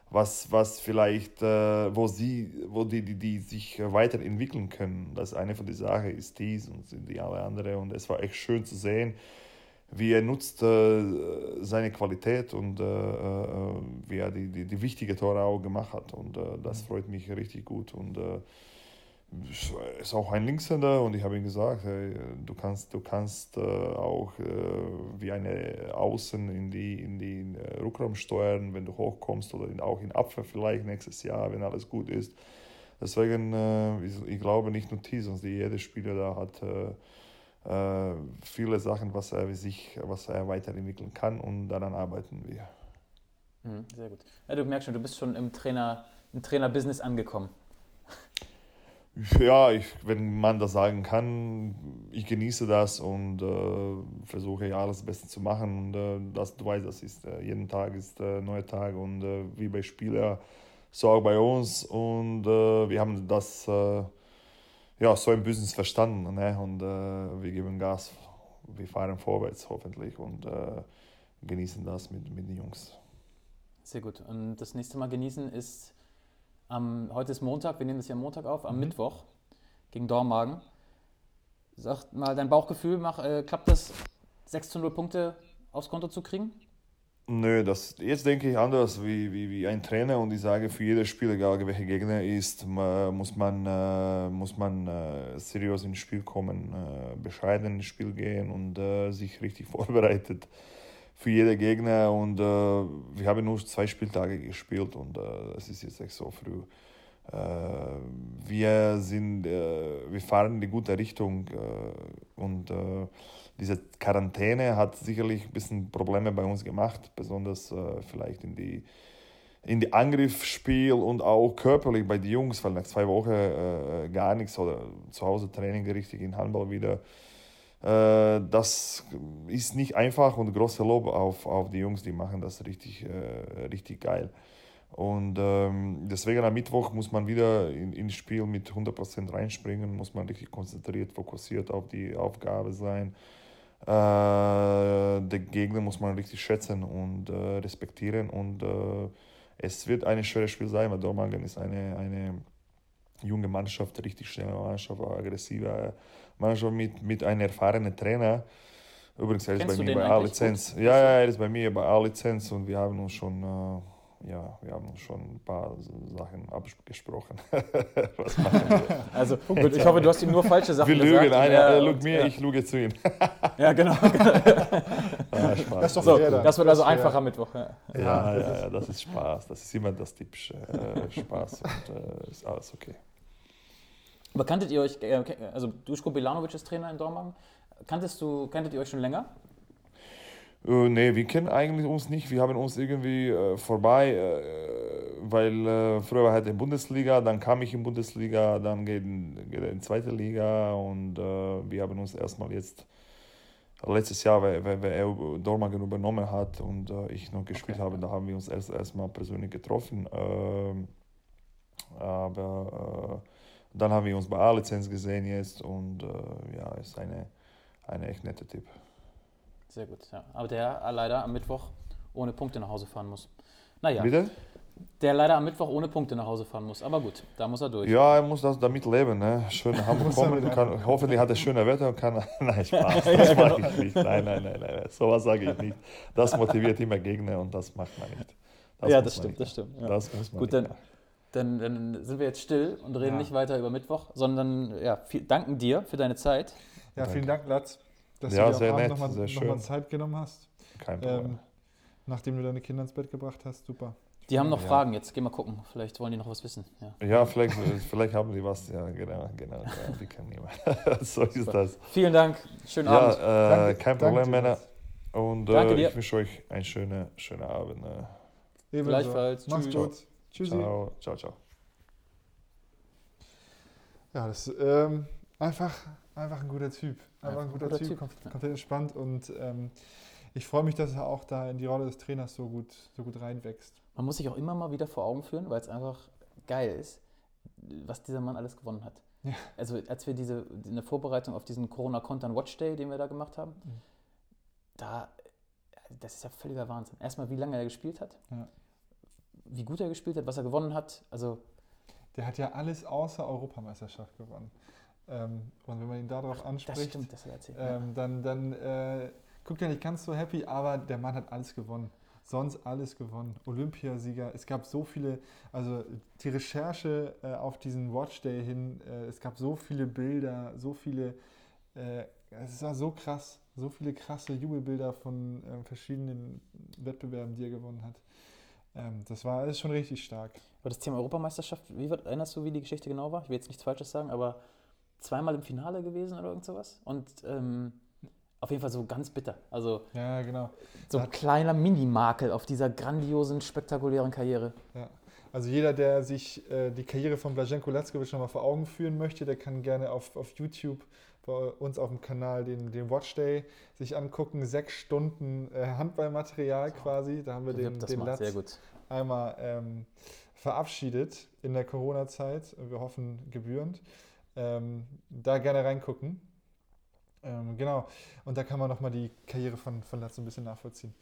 was, was vielleicht, wo sie, wo die, die, die sich weiterentwickeln können. Das eine von den Sachen ist dies und die alle andere und es war echt schön zu sehen, wie er nutzt äh, seine Qualität und äh, äh, wie er die, die, die wichtige Tore auch gemacht hat. Und äh, das freut mich richtig gut. Und äh, ist auch ein Linkshänder und ich habe ihm gesagt, hey, du kannst, du kannst äh, auch äh, wie eine Außen in die, in äh, Rückraum steuern, wenn du hochkommst oder in, auch in Abwehr vielleicht nächstes Jahr, wenn alles gut ist. Deswegen, ich, ich glaube nicht nur T, sondern jeder Spieler da hat viele Sachen, was er sich, was er weiterentwickeln kann und daran arbeiten wir. Mhm, sehr gut. Ja, du merkst schon, du bist schon im Trainer, im Trainer-Business angekommen. Ja, ich, wenn man das sagen kann, ich genieße das und äh, versuche ja alles Beste zu machen. Und äh, das, du weißt, das ist äh, jeden Tag ist äh, neuer Tag und äh, wie bei Spielern, so auch bei uns. Und äh, wir haben das äh, ja so im Business verstanden. Ne? Und äh, wir geben Gas, wir fahren vorwärts hoffentlich und äh, genießen das mit, mit den Jungs. Sehr gut. Und das nächste Mal genießen ist, am, heute ist Montag, wir nehmen das ja am Montag auf, am Mittwoch gegen Dormagen. Sag mal dein Bauchgefühl, mach, äh, klappt das, 6 zu 0 Punkte aufs Konto zu kriegen? Nö, das, jetzt denke ich anders wie, wie, wie ein Trainer und ich sage, für jedes Spiel, egal welcher Gegner ist, muss man, äh, muss man äh, seriös ins Spiel kommen, äh, bescheiden ins Spiel gehen und äh, sich richtig vorbereitet für jeden Gegner. Und äh, wir haben nur zwei Spieltage gespielt und äh, es ist jetzt echt so früh. Äh, wir, sind, äh, wir fahren in die gute Richtung äh, und diese Quarantäne hat sicherlich ein bisschen Probleme bei uns gemacht, besonders vielleicht in die, in die Angriffsspiel und auch körperlich bei den Jungs, weil nach zwei Wochen gar nichts oder zu Hause Training richtig in Handball wieder. Das ist nicht einfach und große Lob auf, auf die Jungs, die machen das richtig, richtig geil. Und ähm, deswegen am Mittwoch muss man wieder in, ins Spiel mit 100% reinspringen, muss man richtig konzentriert, fokussiert auf die Aufgabe sein. Äh, der Gegner muss man richtig schätzen und äh, respektieren. Und äh, es wird ein schweres Spiel sein, weil Dormagen ist eine, eine junge Mannschaft, richtig schnelle Mannschaft, aggressive Mannschaft mit, mit einem erfahrenen Trainer. Übrigens, er ist Kennst bei mir den bei A-Lizenz. Ja, ja, er ist bei mir bei A-Lizenz und wir haben uns schon, äh, ja, wir haben schon ein paar Sachen abgesprochen. Was machen wir? Also, gut, ich hoffe, du hast ihm nur falsche Sachen Wir gesagt. lügen, einer Ja, er lügt mir, ja. ich lüge zu ihm. Ja, genau. Ah, Spaß. Das ist doch So, dann. das wird also fair. einfacher Mittwoch. Ja. Ja, Ja, ja, das ja, das ist Spaß. Das ist immer das typische äh, Spaß und äh, ist alles okay. Aber kanntet ihr euch, äh, also Duško Bilanovic ist Trainer in Dormagen, kanntest du, kanntet ihr euch schon länger? Äh, nee, wir kennen eigentlich uns nicht. Wir haben uns irgendwie äh, vorbei, äh, weil äh, früher war halt in Bundesliga, dann kam ich in Bundesliga, dann geht, geht er in zweite Liga und äh, wir haben uns erstmal jetzt letztes Jahr, weil, weil, weil er Dormagen übernommen hat und äh, ich noch gespielt Okay. habe, da haben wir uns erst erstmal persönlich getroffen. Ähm, aber äh, dann haben wir uns bei A-Lizenz gesehen jetzt und ja, ist eine, eine echt nette Tipp. Sehr gut, ja. Aber der leider am Mittwoch ohne Punkte nach Hause fahren muss. Naja, Bitte? der leider am Mittwoch ohne Punkte nach Hause fahren muss. Aber gut, da muss er durch. Ja, er muss das damit leben. Ne? Schön nach Hamburg kommen. Kann, hoffentlich hat er schöne Wetter und kann. nein, Spaß. Das genau. mache ich nicht. Nein, nein, nein, nein. Sowas sage ich nicht. Das motiviert immer Gegner und das macht man nicht. ja, muss das stimmt, nicht. das stimmt. Ja. Das muss man Gut, dann- machen. Dann, dann sind wir jetzt still und reden Ja. nicht weiter über Mittwoch, sondern ja, viel, danken dir für deine Zeit. Ja, vielen Dank, Latz, dass Ja, du dir sehr am Abend nett, nochmal sehr noch mal. Zeit genommen hast, Kein Problem. ähm, nachdem du deine Kinder ins Bett gebracht hast. Super. Die haben noch Ja. Fragen, jetzt gehen wir gucken. Vielleicht wollen die noch was wissen. Ja. ja, vielleicht, vielleicht haben die was. Ja, genau, genau. Ja, die können niemand. so ist das. Vielen Dank, schönen Ja, Abend. äh, Danke- kein danke Problem, Männer. Und Danke äh, dir. ich wünsche euch einen schönen, schönen Abend. Ne? Ebenso. Gleichfalls. Mach's Tschüss. gut. Tschüssi. Ciao, ciao, ciao. Ja, das ist ähm, einfach, einfach ein guter Typ. Einfach ein guter, guter Typ, Typ, kom- ja. komplett entspannt und ähm, ich freue mich, dass er auch da in die Rolle des Trainers so gut, so gut reinwächst. Man muss sich auch immer mal wieder vor Augen führen, weil es einfach geil ist, was dieser Mann alles gewonnen hat. Ja. Also als wir diese in der Vorbereitung auf diesen Corona Content Watch Day, den wir da gemacht haben, Mhm. da das ist ja völliger Wahnsinn. Erstmal, wie lange er gespielt hat, Ja. wie gut er gespielt hat, was er gewonnen hat. Also Der hat ja alles außer Europameisterschaft gewonnen. Ähm, und wenn man ihn darauf das anspricht, stimmt, das hat er erzählt. ähm, dann, dann äh, guckt er nicht ganz so happy, aber der Mann hat alles gewonnen. Sonst alles gewonnen. Olympiasieger. Es gab so viele, also die Recherche äh, auf diesen Watchday hin, äh, es gab so viele Bilder, so viele, äh, es war so krass, so viele krasse Jubelbilder von äh, verschiedenen Wettbewerben, die er gewonnen hat. Ähm, das war alles schon richtig stark. Aber das Thema Europameisterschaft, wie erinnerst du, wie die Geschichte genau war? Ich will jetzt nichts Falsches sagen, aber zweimal im Finale gewesen oder irgend sowas. Und ähm, auf jeden Fall so ganz bitter. Also Ja, genau. so ein kleiner Mini-Makel auf dieser grandiosen, spektakulären Karriere. Also jeder, der sich äh, die Karriere von Blaženko Lackovic nochmal vor Augen führen möchte, der kann gerne auf, auf YouTube bei uns auf dem Kanal den, den Watchday sich angucken. Sechs Stunden äh, Handballmaterial quasi. Da haben wir den, den Latz einmal ähm, verabschiedet in der Corona-Zeit. Wir hoffen gebührend. Ähm, da gerne reingucken. Ähm, genau. Und da kann man nochmal die Karriere von, von Latz ein bisschen nachvollziehen.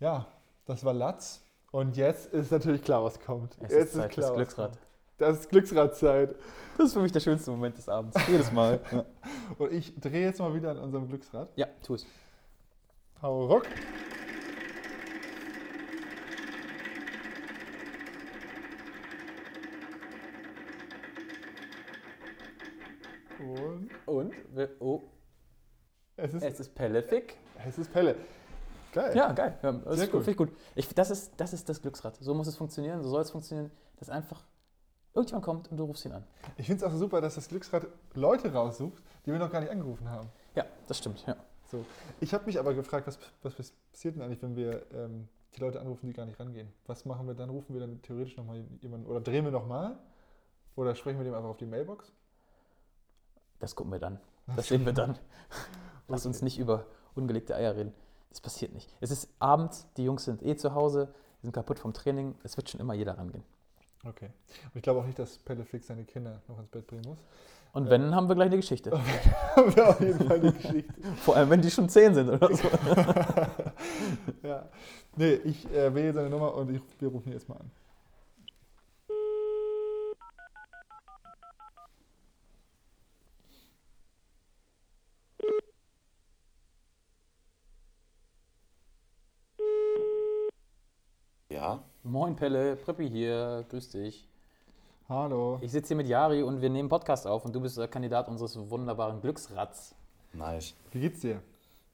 Ja, das war Latz. Und jetzt ist natürlich klar, was kommt. Es jetzt ist Zeit fürs was Glücksrad. kommt. Das ist Glücksradzeit. Das ist für mich der schönste Moment des Abends. Jedes Mal. ja. Und ich drehe jetzt mal wieder an unserem Glücksrad. ja, tu es. Hau ruck. Und Und? Oh, es ist, es ist Pellefic. es ist Pelle. Geil. Ja, geil. Ja, das Sehr ist gut. gut. Ich, das, ist, das ist das Glücksrad. So muss es funktionieren, so soll es funktionieren, dass einfach irgendjemand kommt und du rufst ihn an. Ich finde es auch super, dass das Glücksrad Leute raussucht, die wir noch gar nicht angerufen haben. Ja, das stimmt. Ja. So. Ich habe mich aber gefragt, was, was passiert denn eigentlich, wenn wir ähm, die Leute anrufen, die gar nicht rangehen? Was machen wir dann? Rufen wir dann theoretisch nochmal jemanden oder drehen wir nochmal? Oder sprechen wir dem einfach auf die Mailbox? Das gucken wir dann. Das sehen wir dann. Lass Okay. uns nicht über ungelegte Eier reden. Das passiert nicht. Es ist abends, die Jungs sind eh zu Hause, die sind kaputt vom Training. Es wird schon immer jeder rangehen. Okay. Und ich glaube auch nicht, dass Pellefix seine Kinder noch ins Bett bringen muss. Und Ja. wenn, haben wir gleich eine Geschichte. Haben wir auf jeden Fall die Geschichte. Vor allem, wenn die schon zehn sind oder so. ja. Nee, ich äh, wähle seine Nummer und ich, wir rufen ihn jetzt mal an. Ja, Moin Pelle, Preppi hier, grüß dich. Hallo. Ich sitze hier mit Yari und wir nehmen Podcast auf und du bist der Kandidat unseres wunderbaren Glücksrads. nice. Wie geht's dir?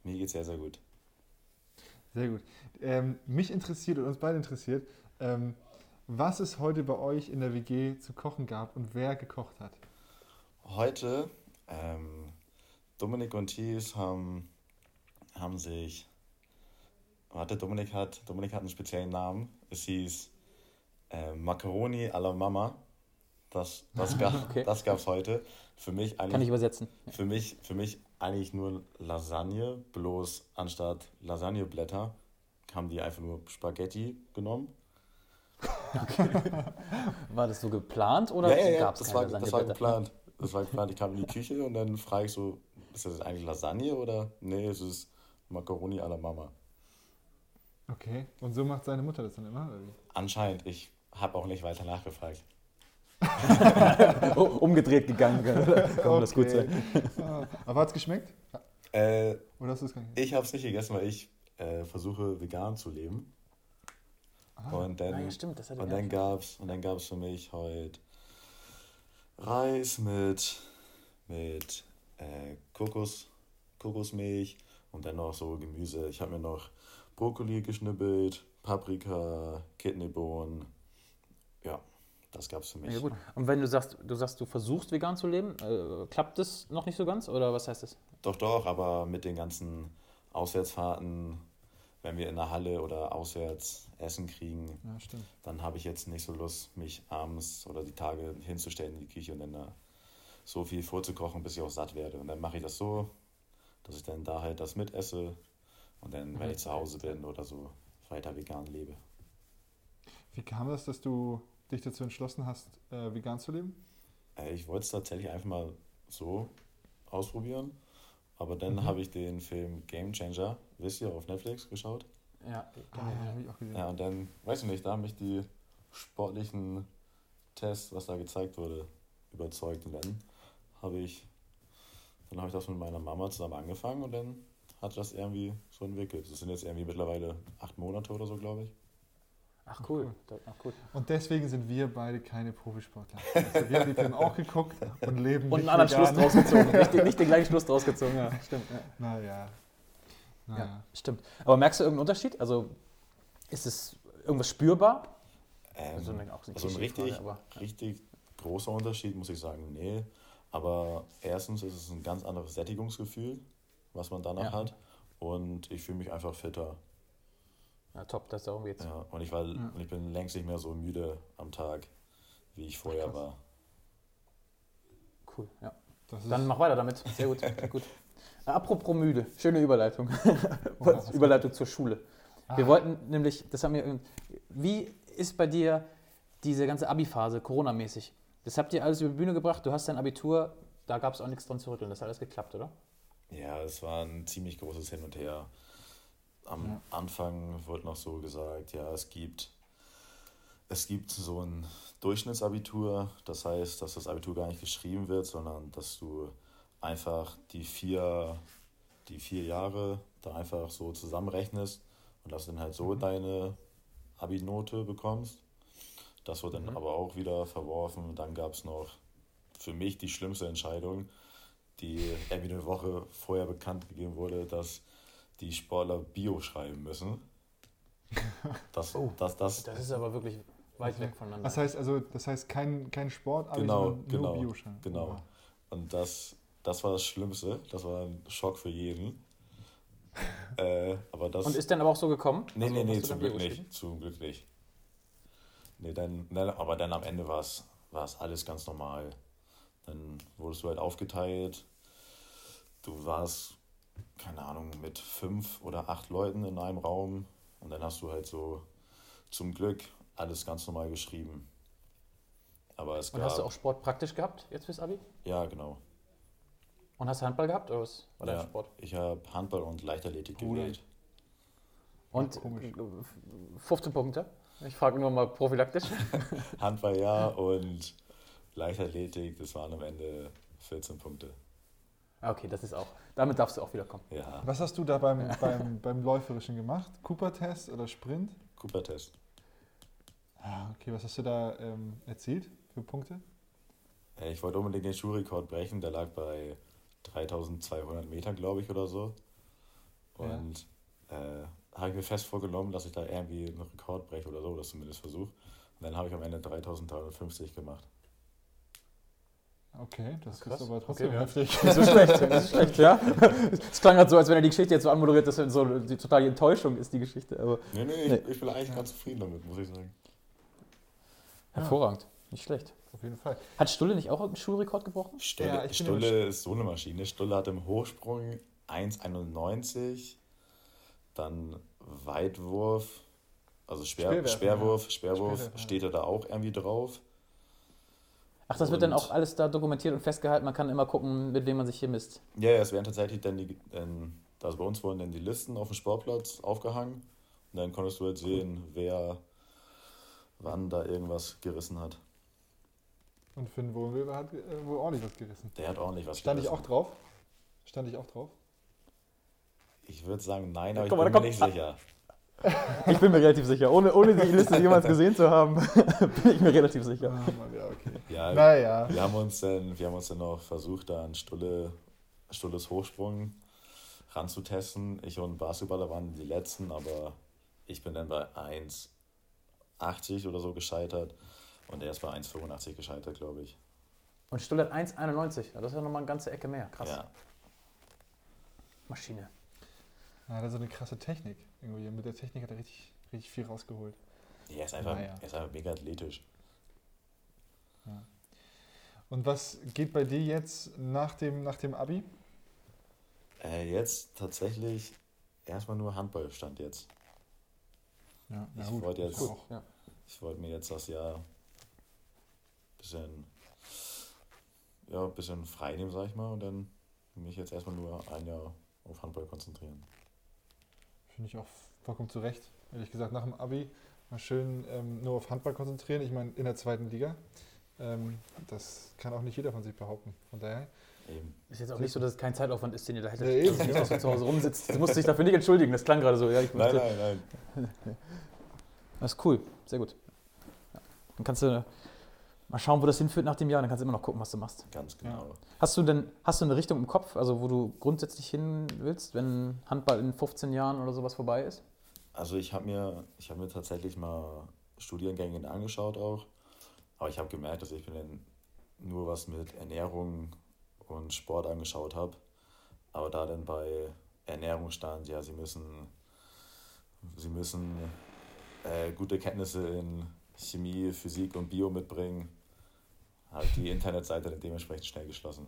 Mir geht's sehr, sehr gut. Sehr gut. Ähm, mich interessiert und uns beide interessiert, ähm, was es heute bei euch in der WG zu kochen gab und wer gekocht hat. Heute, ähm, Dominik und Thies haben, haben sich warte, Dominik hat, Dominik hat einen speziellen Namen. Es hieß äh, Macaroni à la Mama. Das, das, gab, Okay. das gab's heute. Für mich Kann ich eigentlich, übersetzen. für mich, für mich eigentlich nur Lasagne, bloß anstatt Lasagneblätter haben die einfach nur Spaghetti genommen. War das so geplant oder ja, ja, ja, gab's das, war, das war geplant. Das war geplant. Ich kam in die Küche und dann frage ich so, ist das eigentlich Lasagne oder? Nee, es ist Macaroni à la Mama. Okay. Und so macht seine Mutter das dann immer? Oder wie? Anscheinend, ich habe auch nicht weiter nachgefragt. Oh, umgedreht gegangen. Kann das gut Okay. sein. Ah, aber hat es geschmeckt? Äh, Oder hast du es gar nicht? ich habe es nicht gegessen, weil ich äh, versuche vegan zu leben. Ah, und dann, Ah, ja, stimmt, das hat und gar dann gab's und dann gab's für mich heute Reis mit mit äh, Kokos, Kokosmilch und dann noch so Gemüse. Ich habe mir noch Brokkoli geschnippelt, Paprika, Kidneybohnen. Ja, das gab's für mich. Ja, gut. Und wenn du sagst, du sagst, du versuchst vegan zu leben, äh, klappt das noch nicht so ganz oder was heißt das? Doch, doch, aber mit den ganzen Auswärtsfahrten, wenn wir in der Halle oder auswärts Essen kriegen, Ja, dann habe ich jetzt nicht so Lust, mich abends oder die Tage hinzustellen in die Küche und dann da so viel vorzukochen, bis ich auch satt werde. Und dann mache ich das so, dass ich dann da halt das mitesse und dann, wenn ich zu Hause bin oder so, weiter vegan lebe. Wie kam das, dass du dich dazu entschlossen hast, äh, vegan zu leben? Äh, Ich wollte es tatsächlich einfach mal so ausprobieren, aber dann Mhm. habe ich den Film Game Changer, wisst ihr, auf Netflix geschaut. Ja, Ah, ja, hab ich auch gesehen. Ja, und dann, weiß ich nicht, da haben mich die sportlichen Tests, was da gezeigt wurde, überzeugt. Und dann habe ich, dann habe ich das mit meiner Mama zusammen angefangen und dann hat das irgendwie so entwickelt. Das sind jetzt irgendwie mittlerweile acht Monate oder so, glaube ich. Ach cool. Ach, cool. Und deswegen sind wir beide keine Profisportler. Also wir haben die Filme auch geguckt und leben Und einen anderen. Schluss draus gezogen. nicht, den- nicht den gleichen Schluss draus gezogen, ja. Stimmt. Ja. Naja. Naja. Ja, stimmt. Aber merkst du irgendeinen Unterschied? Also ist es irgendwas spürbar? Ähm, Also also ein richtig, aber- richtig großer Unterschied, muss ich sagen, nee. Aber erstens ist es ein ganz anderes Sättigungsgefühl, was man danach Ja. hat. Und ich fühle mich einfach fitter. Ja, top, das darum geht's. Ja, und ich, war, und ich bin längst nicht mehr so müde am Tag, wie ich vorher krass. war. Cool, ja. Das ist, Dann mach weiter damit. Sehr gut, sehr gut. Apropos müde, schöne Überleitung. Überleitung zur Schule. Wir Ah. wollten nämlich, das haben wir, wie ist bei dir diese ganze Abi-Phase, Corona-mäßig? Das habt ihr alles über die Bühne gebracht, du hast dein Abitur, da gab es auch nichts dran zu rütteln, das hat alles geklappt, oder? Ja, es war ein ziemlich großes Hin und Her. Am Ja. Anfang wurde noch so gesagt, ja, es gibt, es gibt so ein Durchschnittsabitur. Das heißt, dass das Abitur gar nicht geschrieben wird, sondern dass du einfach die vier, die vier Jahre da einfach so zusammenrechnest und dass du dann halt so deine Abi-Note bekommst. Das wurde dann aber auch wieder verworfen. Dann gab es noch für mich die schlimmste Entscheidung, die irgendwie eine Woche vorher bekannt gegeben wurde, dass die Sportler Bio schreiben müssen. Das, das, das, Das ist aber wirklich weit weg voneinander. Das heißt also, das heißt kein, kein Sport, Genau, genau, nur Bioschein. genau. Und das, das war das Schlimmste. Das war ein Schock für jeden. äh, aber das. Und ist dann aber auch so gekommen? Nee, Also, nee, nee, zum Glück Bio nicht. Zum Glück nicht. Nee, dann, dann, aber dann am Ende war es war es alles ganz normal. Dann wurdest du halt aufgeteilt. Du warst, keine Ahnung, mit fünf oder acht Leuten in einem Raum. Und dann hast du halt so zum Glück alles ganz normal geschrieben. Aber es Und gab. hast du auch Sport praktisch gehabt jetzt fürs Abi? ja, genau. Und hast du Handball gehabt oder was war dein Ja, Sport? ich habe Handball und Leichtathletik gewählt. Und komisch. äh, 15 Punkte? Ich frage nur mal prophylaktisch. Handball ja und Leichtathletik, das waren am Ende 14 Punkte. Ah, Okay, das ist auch. Damit darfst du auch wiederkommen. Ja, Was hast du da beim, beim, beim Läuferischen gemacht? Cooper-Test oder Sprint? Cooper-Test. Ah, okay, was hast du da ähm, erzielt für Punkte? Äh, Ich wollte unbedingt den Schulrekord brechen, der lag bei 3200 Metern, glaube ich, oder so. Und äh, habe ich mir fest vorgenommen, dass ich da irgendwie einen Rekord breche oder so, das zumindest versuche. Und dann habe ich am Ende 3350 gemacht. Okay, das Krass. ist aber trotzdem Okay, ja. heftig. Nicht so schlecht, nicht so schlecht, ja. Es klang gerade so, als wenn er die Geschichte jetzt so anmoderiert, dass so die totale Enttäuschung ist, die Geschichte. Aber Nee, nee, Nee. Ich, ich bin eigentlich ganz zufrieden damit, muss ich sagen. hervorragend, nicht schlecht. Auf jeden Fall. Hat Stulle nicht auch einen Schulrekord gebrochen? Stulle, Ja, Stulle ist so eine Maschine. Stulle hat im Hochsprung 1,91, dann Weitwurf, also Speerwurf, Speerwurf Speerwerfen, ja. steht er da auch irgendwie drauf. Ach, das wird dann Und- auch alles da dokumentiert und festgehalten. Man kann immer gucken, mit wem man sich hier misst. Ja, ja, es werden tatsächlich dann die, ähm, also bei uns wurden dann die Listen auf dem Sportplatz aufgehangen und dann konntest du halt sehen, wer wann da irgendwas gerissen hat. Und Finn Wohnweber hat äh, wohl ordentlich was gerissen. Der hat ordentlich was Stand ich gerissen. auch drauf? Stand ich auch drauf? Ich würde sagen, nein, aber Guck ich mal, bin mir nicht sicher. Ich bin mir relativ sicher. Ohne, ohne die Liste jemals gesehen zu haben, bin ich mir relativ sicher. Ah, Mann, ja, okay. Ja, Naja. wir haben uns dann, wir haben uns dann noch versucht, da an Stulle, Stulles Hochsprung ranzutesten. Ich und Basketballer waren die letzten, aber ich bin dann bei 1,80 oder so gescheitert und er ist bei 1,85 gescheitert, glaube ich. Und Stulle hat 1,91. Ja, Das ist ja nochmal eine ganze Ecke mehr. Krass. Ja. Maschine. Ja, hat er so eine krasse Technik. Irgendwie. Mit der Technik hat er richtig, richtig viel rausgeholt. Er ist einfach, Naja. er ist einfach mega athletisch. Und was geht bei dir jetzt nach dem, nach dem Abi? Äh, jetzt tatsächlich erstmal nur Handball stand jetzt. Ja, Ich wollte jetzt- Auch. Ja. Ich wollte mir jetzt das Jahr bisschen, ja, bisschen frei nehmen, sag ich mal, und dann mich jetzt erstmal nur ein Jahr auf Handball konzentrieren. Finde ich auch vollkommen zu Recht. Ehrlich gesagt, nach dem Abi mal schön ähm, nur auf Handball konzentrieren. Ich meine, in der zweiten Liga. Ähm, das kann auch nicht jeder von sich behaupten. Von daher. Eben. Ist jetzt auch nicht so, dass es kein Zeitaufwand ist, den ihr da hättet. Ja, eben, dass nicht zu Hause rumsitzt. Du musst dich dafür nicht entschuldigen. Das klang gerade so. Ja, ich Nein, nein, nein. Das ist cool. Sehr gut. Ja. Dann kannst du mal schauen, wo das hinführt nach dem Jahr. Dann kannst du immer noch gucken, was du machst. Ganz genau. Hast du denn hast du eine Richtung im Kopf, also wo du grundsätzlich hin willst, wenn Handball in 15 Jahren oder sowas vorbei ist? Also ich habe mir, ich hab mir tatsächlich mal Studiengänge angeschaut auch, aber ich habe gemerkt, dass ich mir dann nur was mit Ernährung und Sport angeschaut habe. Aber da dann bei Ernährung stand, ja, sie müssen, sie müssen äh, gute Kenntnisse in Chemie, Physik und Bio mitbringen, habe ich die Internetseite dann dementsprechend schnell geschlossen.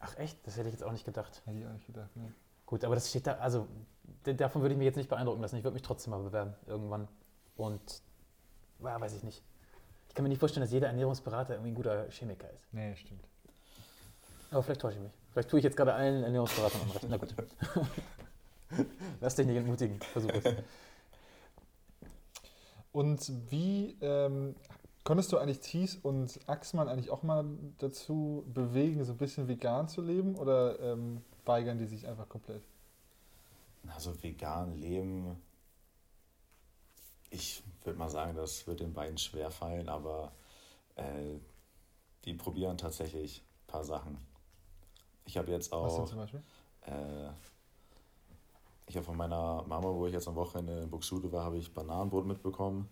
Ach echt? Das hätte ich jetzt auch nicht gedacht. Hätte ich auch nicht gedacht. Nee. Gut, aber das steht da, also davon würde ich mich jetzt nicht beeindrucken lassen. Ich würde mich trotzdem mal bewerben irgendwann. Und, ja, weiß ich nicht. Ich kann mir nicht vorstellen, dass jeder Ernährungsberater irgendwie ein guter Chemiker ist. nee, stimmt. Aber vielleicht täusche ich mich. Vielleicht tue ich jetzt gerade allen Ernährungsberatern unrecht. Na gut. Lass dich nicht entmutigen. Versuch es. Und wie ähm, konntest du eigentlich Thies und Axmann eigentlich auch mal dazu bewegen, so ein bisschen vegan zu leben? Oder ähm, weigern die sich einfach komplett? Also vegan leben, ich würde mal sagen, das wird den beiden schwer fallen, aber äh, die probieren tatsächlich ein paar Sachen. Ich habe jetzt Was denn auch, zum Beispiel? äh, ich habe von meiner Mama, wo ich jetzt am Wochenende in Buxtehude war, habe ich Bananenbrot mitbekommen.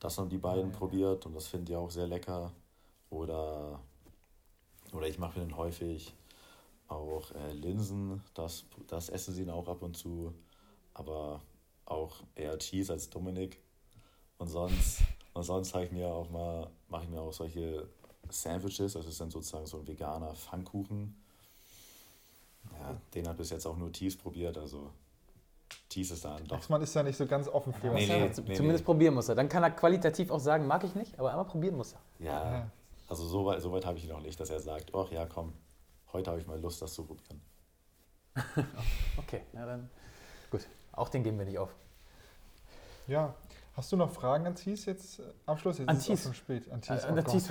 Das haben die beiden ja. probiert und das finden die auch sehr lecker. Oder, oder ich mache ihnen häufig auch äh, Linsen, das, das essen sie dann auch ab und zu, aber auch eher Cheese als Dominik. Und sonst, und sonst habe ich mir auch mal, mache ich mir auch solche Sandwiches, das ist dann sozusagen so ein veganer Pfannkuchen. Ja, den hat bis jetzt auch nur Thies probiert, also Thies ist dann doch. Axmann ist da nicht so ganz offen für. Nee, nee, nee, Zumindest nee. probieren muss er. Dann kann er qualitativ auch sagen, mag ich nicht, aber einmal probieren muss er. Ja, Ja. also so weit, so weit habe ich ihn noch nicht, dass er sagt, ach ja, komm, heute habe ich mal Lust, das zu probieren. Okay, na dann. Auch den geben wir nicht auf. Ja. Hast du noch Fragen an Thies jetzt? äh, Abschluss? Jetzt An ist Thies? schon spät. An Äh, Thies, An oh Gott. Thies,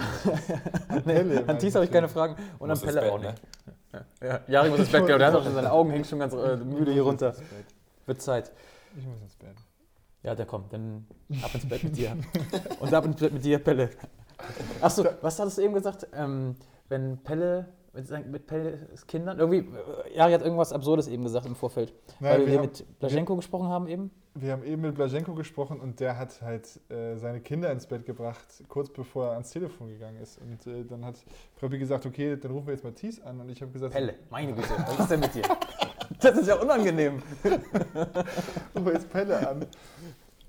An Pelle, an Thies ich habe ich keine. Fragen und an Muss Pelle auch ne? nicht. Ja, Jari muss ins Bett, genau. Der hat auch schon seine Augen hängen schon ganz äh, müde hier runter. Ich. Wird Zeit. Ich muss ins Bett. Ja, der kommt. Dann ab ins Bett mit dir. Und ab ins Bett mit dir, Pelle. Achso, was hattest du eben gesagt? Ähm, wenn Pelle, mit, mit Pelles Kindern? Irgendwie, äh, Jari hat irgendwas Absurdes eben gesagt im Vorfeld. Nein, weil wir, wir haben- mit Blaschenko gesprochen haben eben. Wir haben eben mit Blaschenko gesprochen und der hat halt äh, seine Kinder ins Bett gebracht, kurz bevor er ans Telefon gegangen ist. Und äh, dann hat Preppi gesagt, okay, dann rufen wir jetzt Matthias an. Und ich habe gesagt, Pelle, meine Güte, was ist denn mit dir? Das ist ja unangenehm. rufen wir jetzt Pelle an.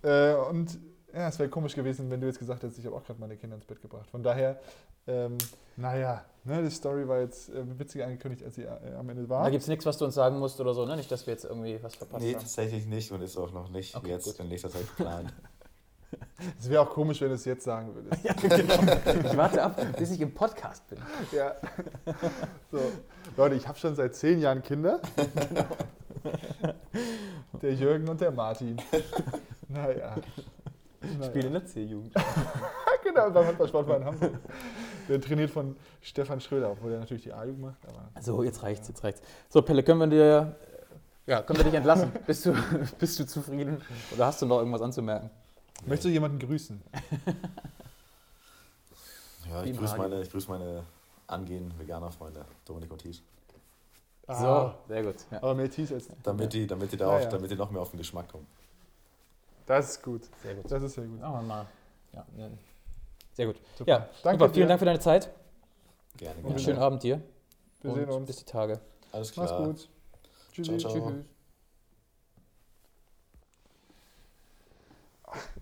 Äh, und ja, es wäre komisch gewesen, wenn du jetzt gesagt hättest, ich habe auch gerade meine Kinder ins Bett gebracht. Von daher, ähm, naja, ne, die Story war jetzt äh, witziger angekündigt, als sie äh, am Ende war. Da gibt es nichts, was du uns sagen musst oder so, ne? Nicht, dass wir jetzt irgendwie was verpasst Nee, haben. tatsächlich nicht und ist auch noch nicht Okay, jetzt gut. in nächster Zeit geplant. Es wäre auch komisch, wenn du es jetzt sagen würdest. Ja, genau. Ich warte ab, bis ich im Podcast bin. Ja. So. Leute, ich habe schon seit zehn Jahren Kinder. Der Jürgen und der Martin. Naja. Naja. Spiele in der C-Jugend. Genau, beim Handballsportverein Hamburg. Der trainiert von Stefan Schröder, obwohl er natürlich die A-Jugend macht. Aber So, jetzt reicht's, jetzt reicht's. So, Pelle, können wir dir, ja, können wir dich entlassen? bist, du, bist du zufrieden oder hast du noch irgendwas anzumerken? Möchtest du jemanden grüßen? Ja, ich grüße meine, ich grüße meine angehenden Veganer-Freunde, Dominik und Thies. So, sehr gut. Ja. Aber mehr Tees als. Damit die, damit, die da Ja, auch, ja. damit die noch mehr auf den Geschmack kommen. Das ist gut. Sehr gut. Das ist sehr gut. Machen wir mal. Ja, ne. sehr gut. Super. Ja, Danke super. Vielen dir. Dank für deine Zeit. Gerne, gerne. schönen Abend dir. Wir und sehen uns. bis die Tage. Alles klar. Mach's gut. Tschüssi. Ciao, ciao. Tschüss.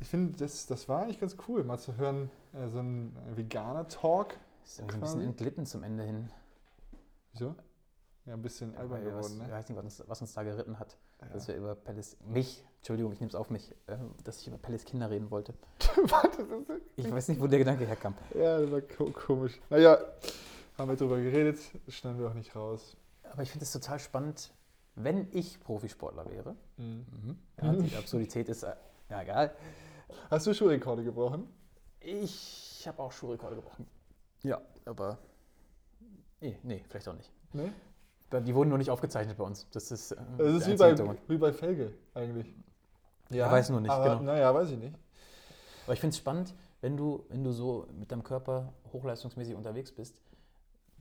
Ich finde, das, das war eigentlich ganz cool, mal zu hören, äh, so ein Veganer-Talk. Ist irgendwie ein bisschen entglitten zum Ende hin. Wieso? Ja, ein bisschen albern was, geworden, Ich ne? weiß nicht, was uns, was uns da geritten hat. Ja. Dass wir über Pelles, mich, Entschuldigung, ich nehme es auf mich, äh, dass ich über Pelles Kinder reden wollte. Warte, das ist, Ich weiß nicht, wo der Gedanke herkam. ja, das war ko komisch. Naja, haben wir drüber geredet, schneiden wir auch nicht raus. Aber ich finde es total spannend, wenn ich Profisportler wäre. Mhm. Ja, die Absurdität ist, äh, ja egal. Hast du Schuhrekorde gebrochen? Ich habe auch Schuhrekorde gebrochen. Ja, aber. Nee, nee, vielleicht auch nicht. Ne? Die wurden nur nicht aufgezeichnet bei uns. Das ist, äh, Das ist wie bei, wie bei Felge eigentlich. Ja, weiß nur nicht, aber, genau. Naja, weiß ich nicht. Aber ich finde es spannend, wenn du, wenn du so mit deinem Körper hochleistungsmäßig unterwegs bist,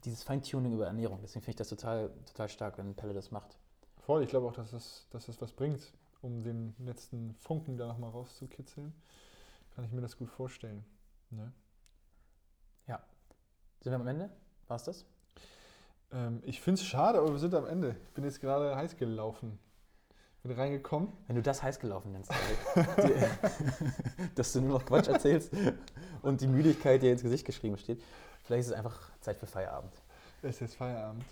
dieses Feintuning über Ernährung. Deswegen finde ich das total, total stark, wenn Pelle das macht. Voll, ich glaube auch, dass das, dass das was bringt, um den letzten Funken da nochmal rauszukitzeln. Kann ich mir das gut vorstellen. Ne? Sind wir am Ende? War es das? Ähm, ich finde es schade, aber wir sind am Ende. Ich bin jetzt gerade heiß gelaufen. Bin reingekommen. Wenn du das heiß gelaufen nennst, dass du nur noch Quatsch erzählst und die Müdigkeit dir ins Gesicht geschrieben steht, vielleicht ist es einfach Zeit für Feierabend. Es ist jetzt Feierabend.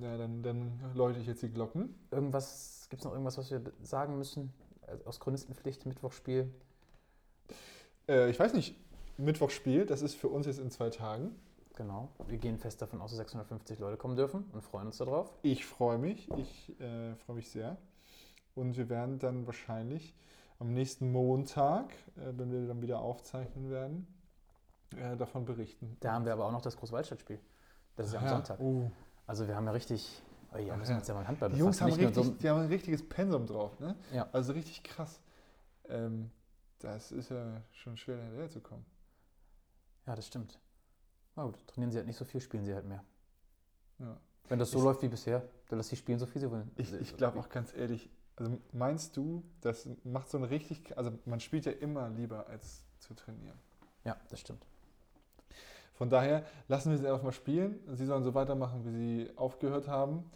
Ja, dann, dann läute ich jetzt die Glocken. Irgendwas, gibt es noch irgendwas, was wir sagen müssen? Also Aus Chronistenpflicht, Mittwochsspiel. Äh, ich weiß nicht, Mittwochspiel, das ist für uns jetzt in zwei Tagen. Genau. Wir gehen fest davon aus, dass 650 Leute kommen dürfen und freuen uns darauf. Ich freue mich, ich äh, freue mich sehr. Und wir werden dann wahrscheinlich am nächsten Montag, äh, wenn wir dann wieder aufzeichnen werden, äh, davon berichten. Da haben wir aber auch noch das Großwaldstadtspiel. Das ist ja am Ja. Sonntag. Uh, Also wir haben ja richtig, oh ja, müssen wir uns ja mal Handball die Jungs haben, richtig, die haben ein richtiges Pensum drauf. Ne? Ja. Also richtig krass. Ähm, das ist ja schon schwer hinterher zu kommen. So, ja, das stimmt. Na gut, trainieren sie halt nicht so viel, spielen sie halt mehr. Ja. Wenn das so Ich- läuft wie bisher, dann lass sie spielen so viel sie wollen. Ich, ich glaube auch ganz ehrlich, also meinst du, das macht so ein richtig, also man spielt ja immer lieber als zu trainieren. Ja, das stimmt. Von daher lassen wir sie einfach mal spielen. Sie sollen so weitermachen, wie sie aufgehört haben.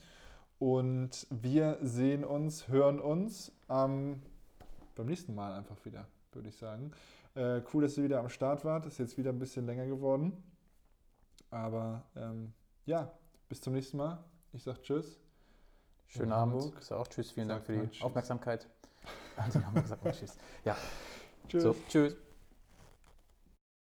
Und wir sehen uns, hören uns ähm, beim nächsten Mal einfach wieder, würde ich sagen. Äh, cool, dass ihr wieder am Start wart. Ist jetzt wieder ein bisschen länger geworden. Aber ähm, ja, bis zum nächsten Mal. Ich sage Tschüss. Schönen Abend. Ich sag auch Tschüss, vielen Dank für die. Aufmerksamkeit. Also Tschüss. Ja, Tschüss. so, Tschüss.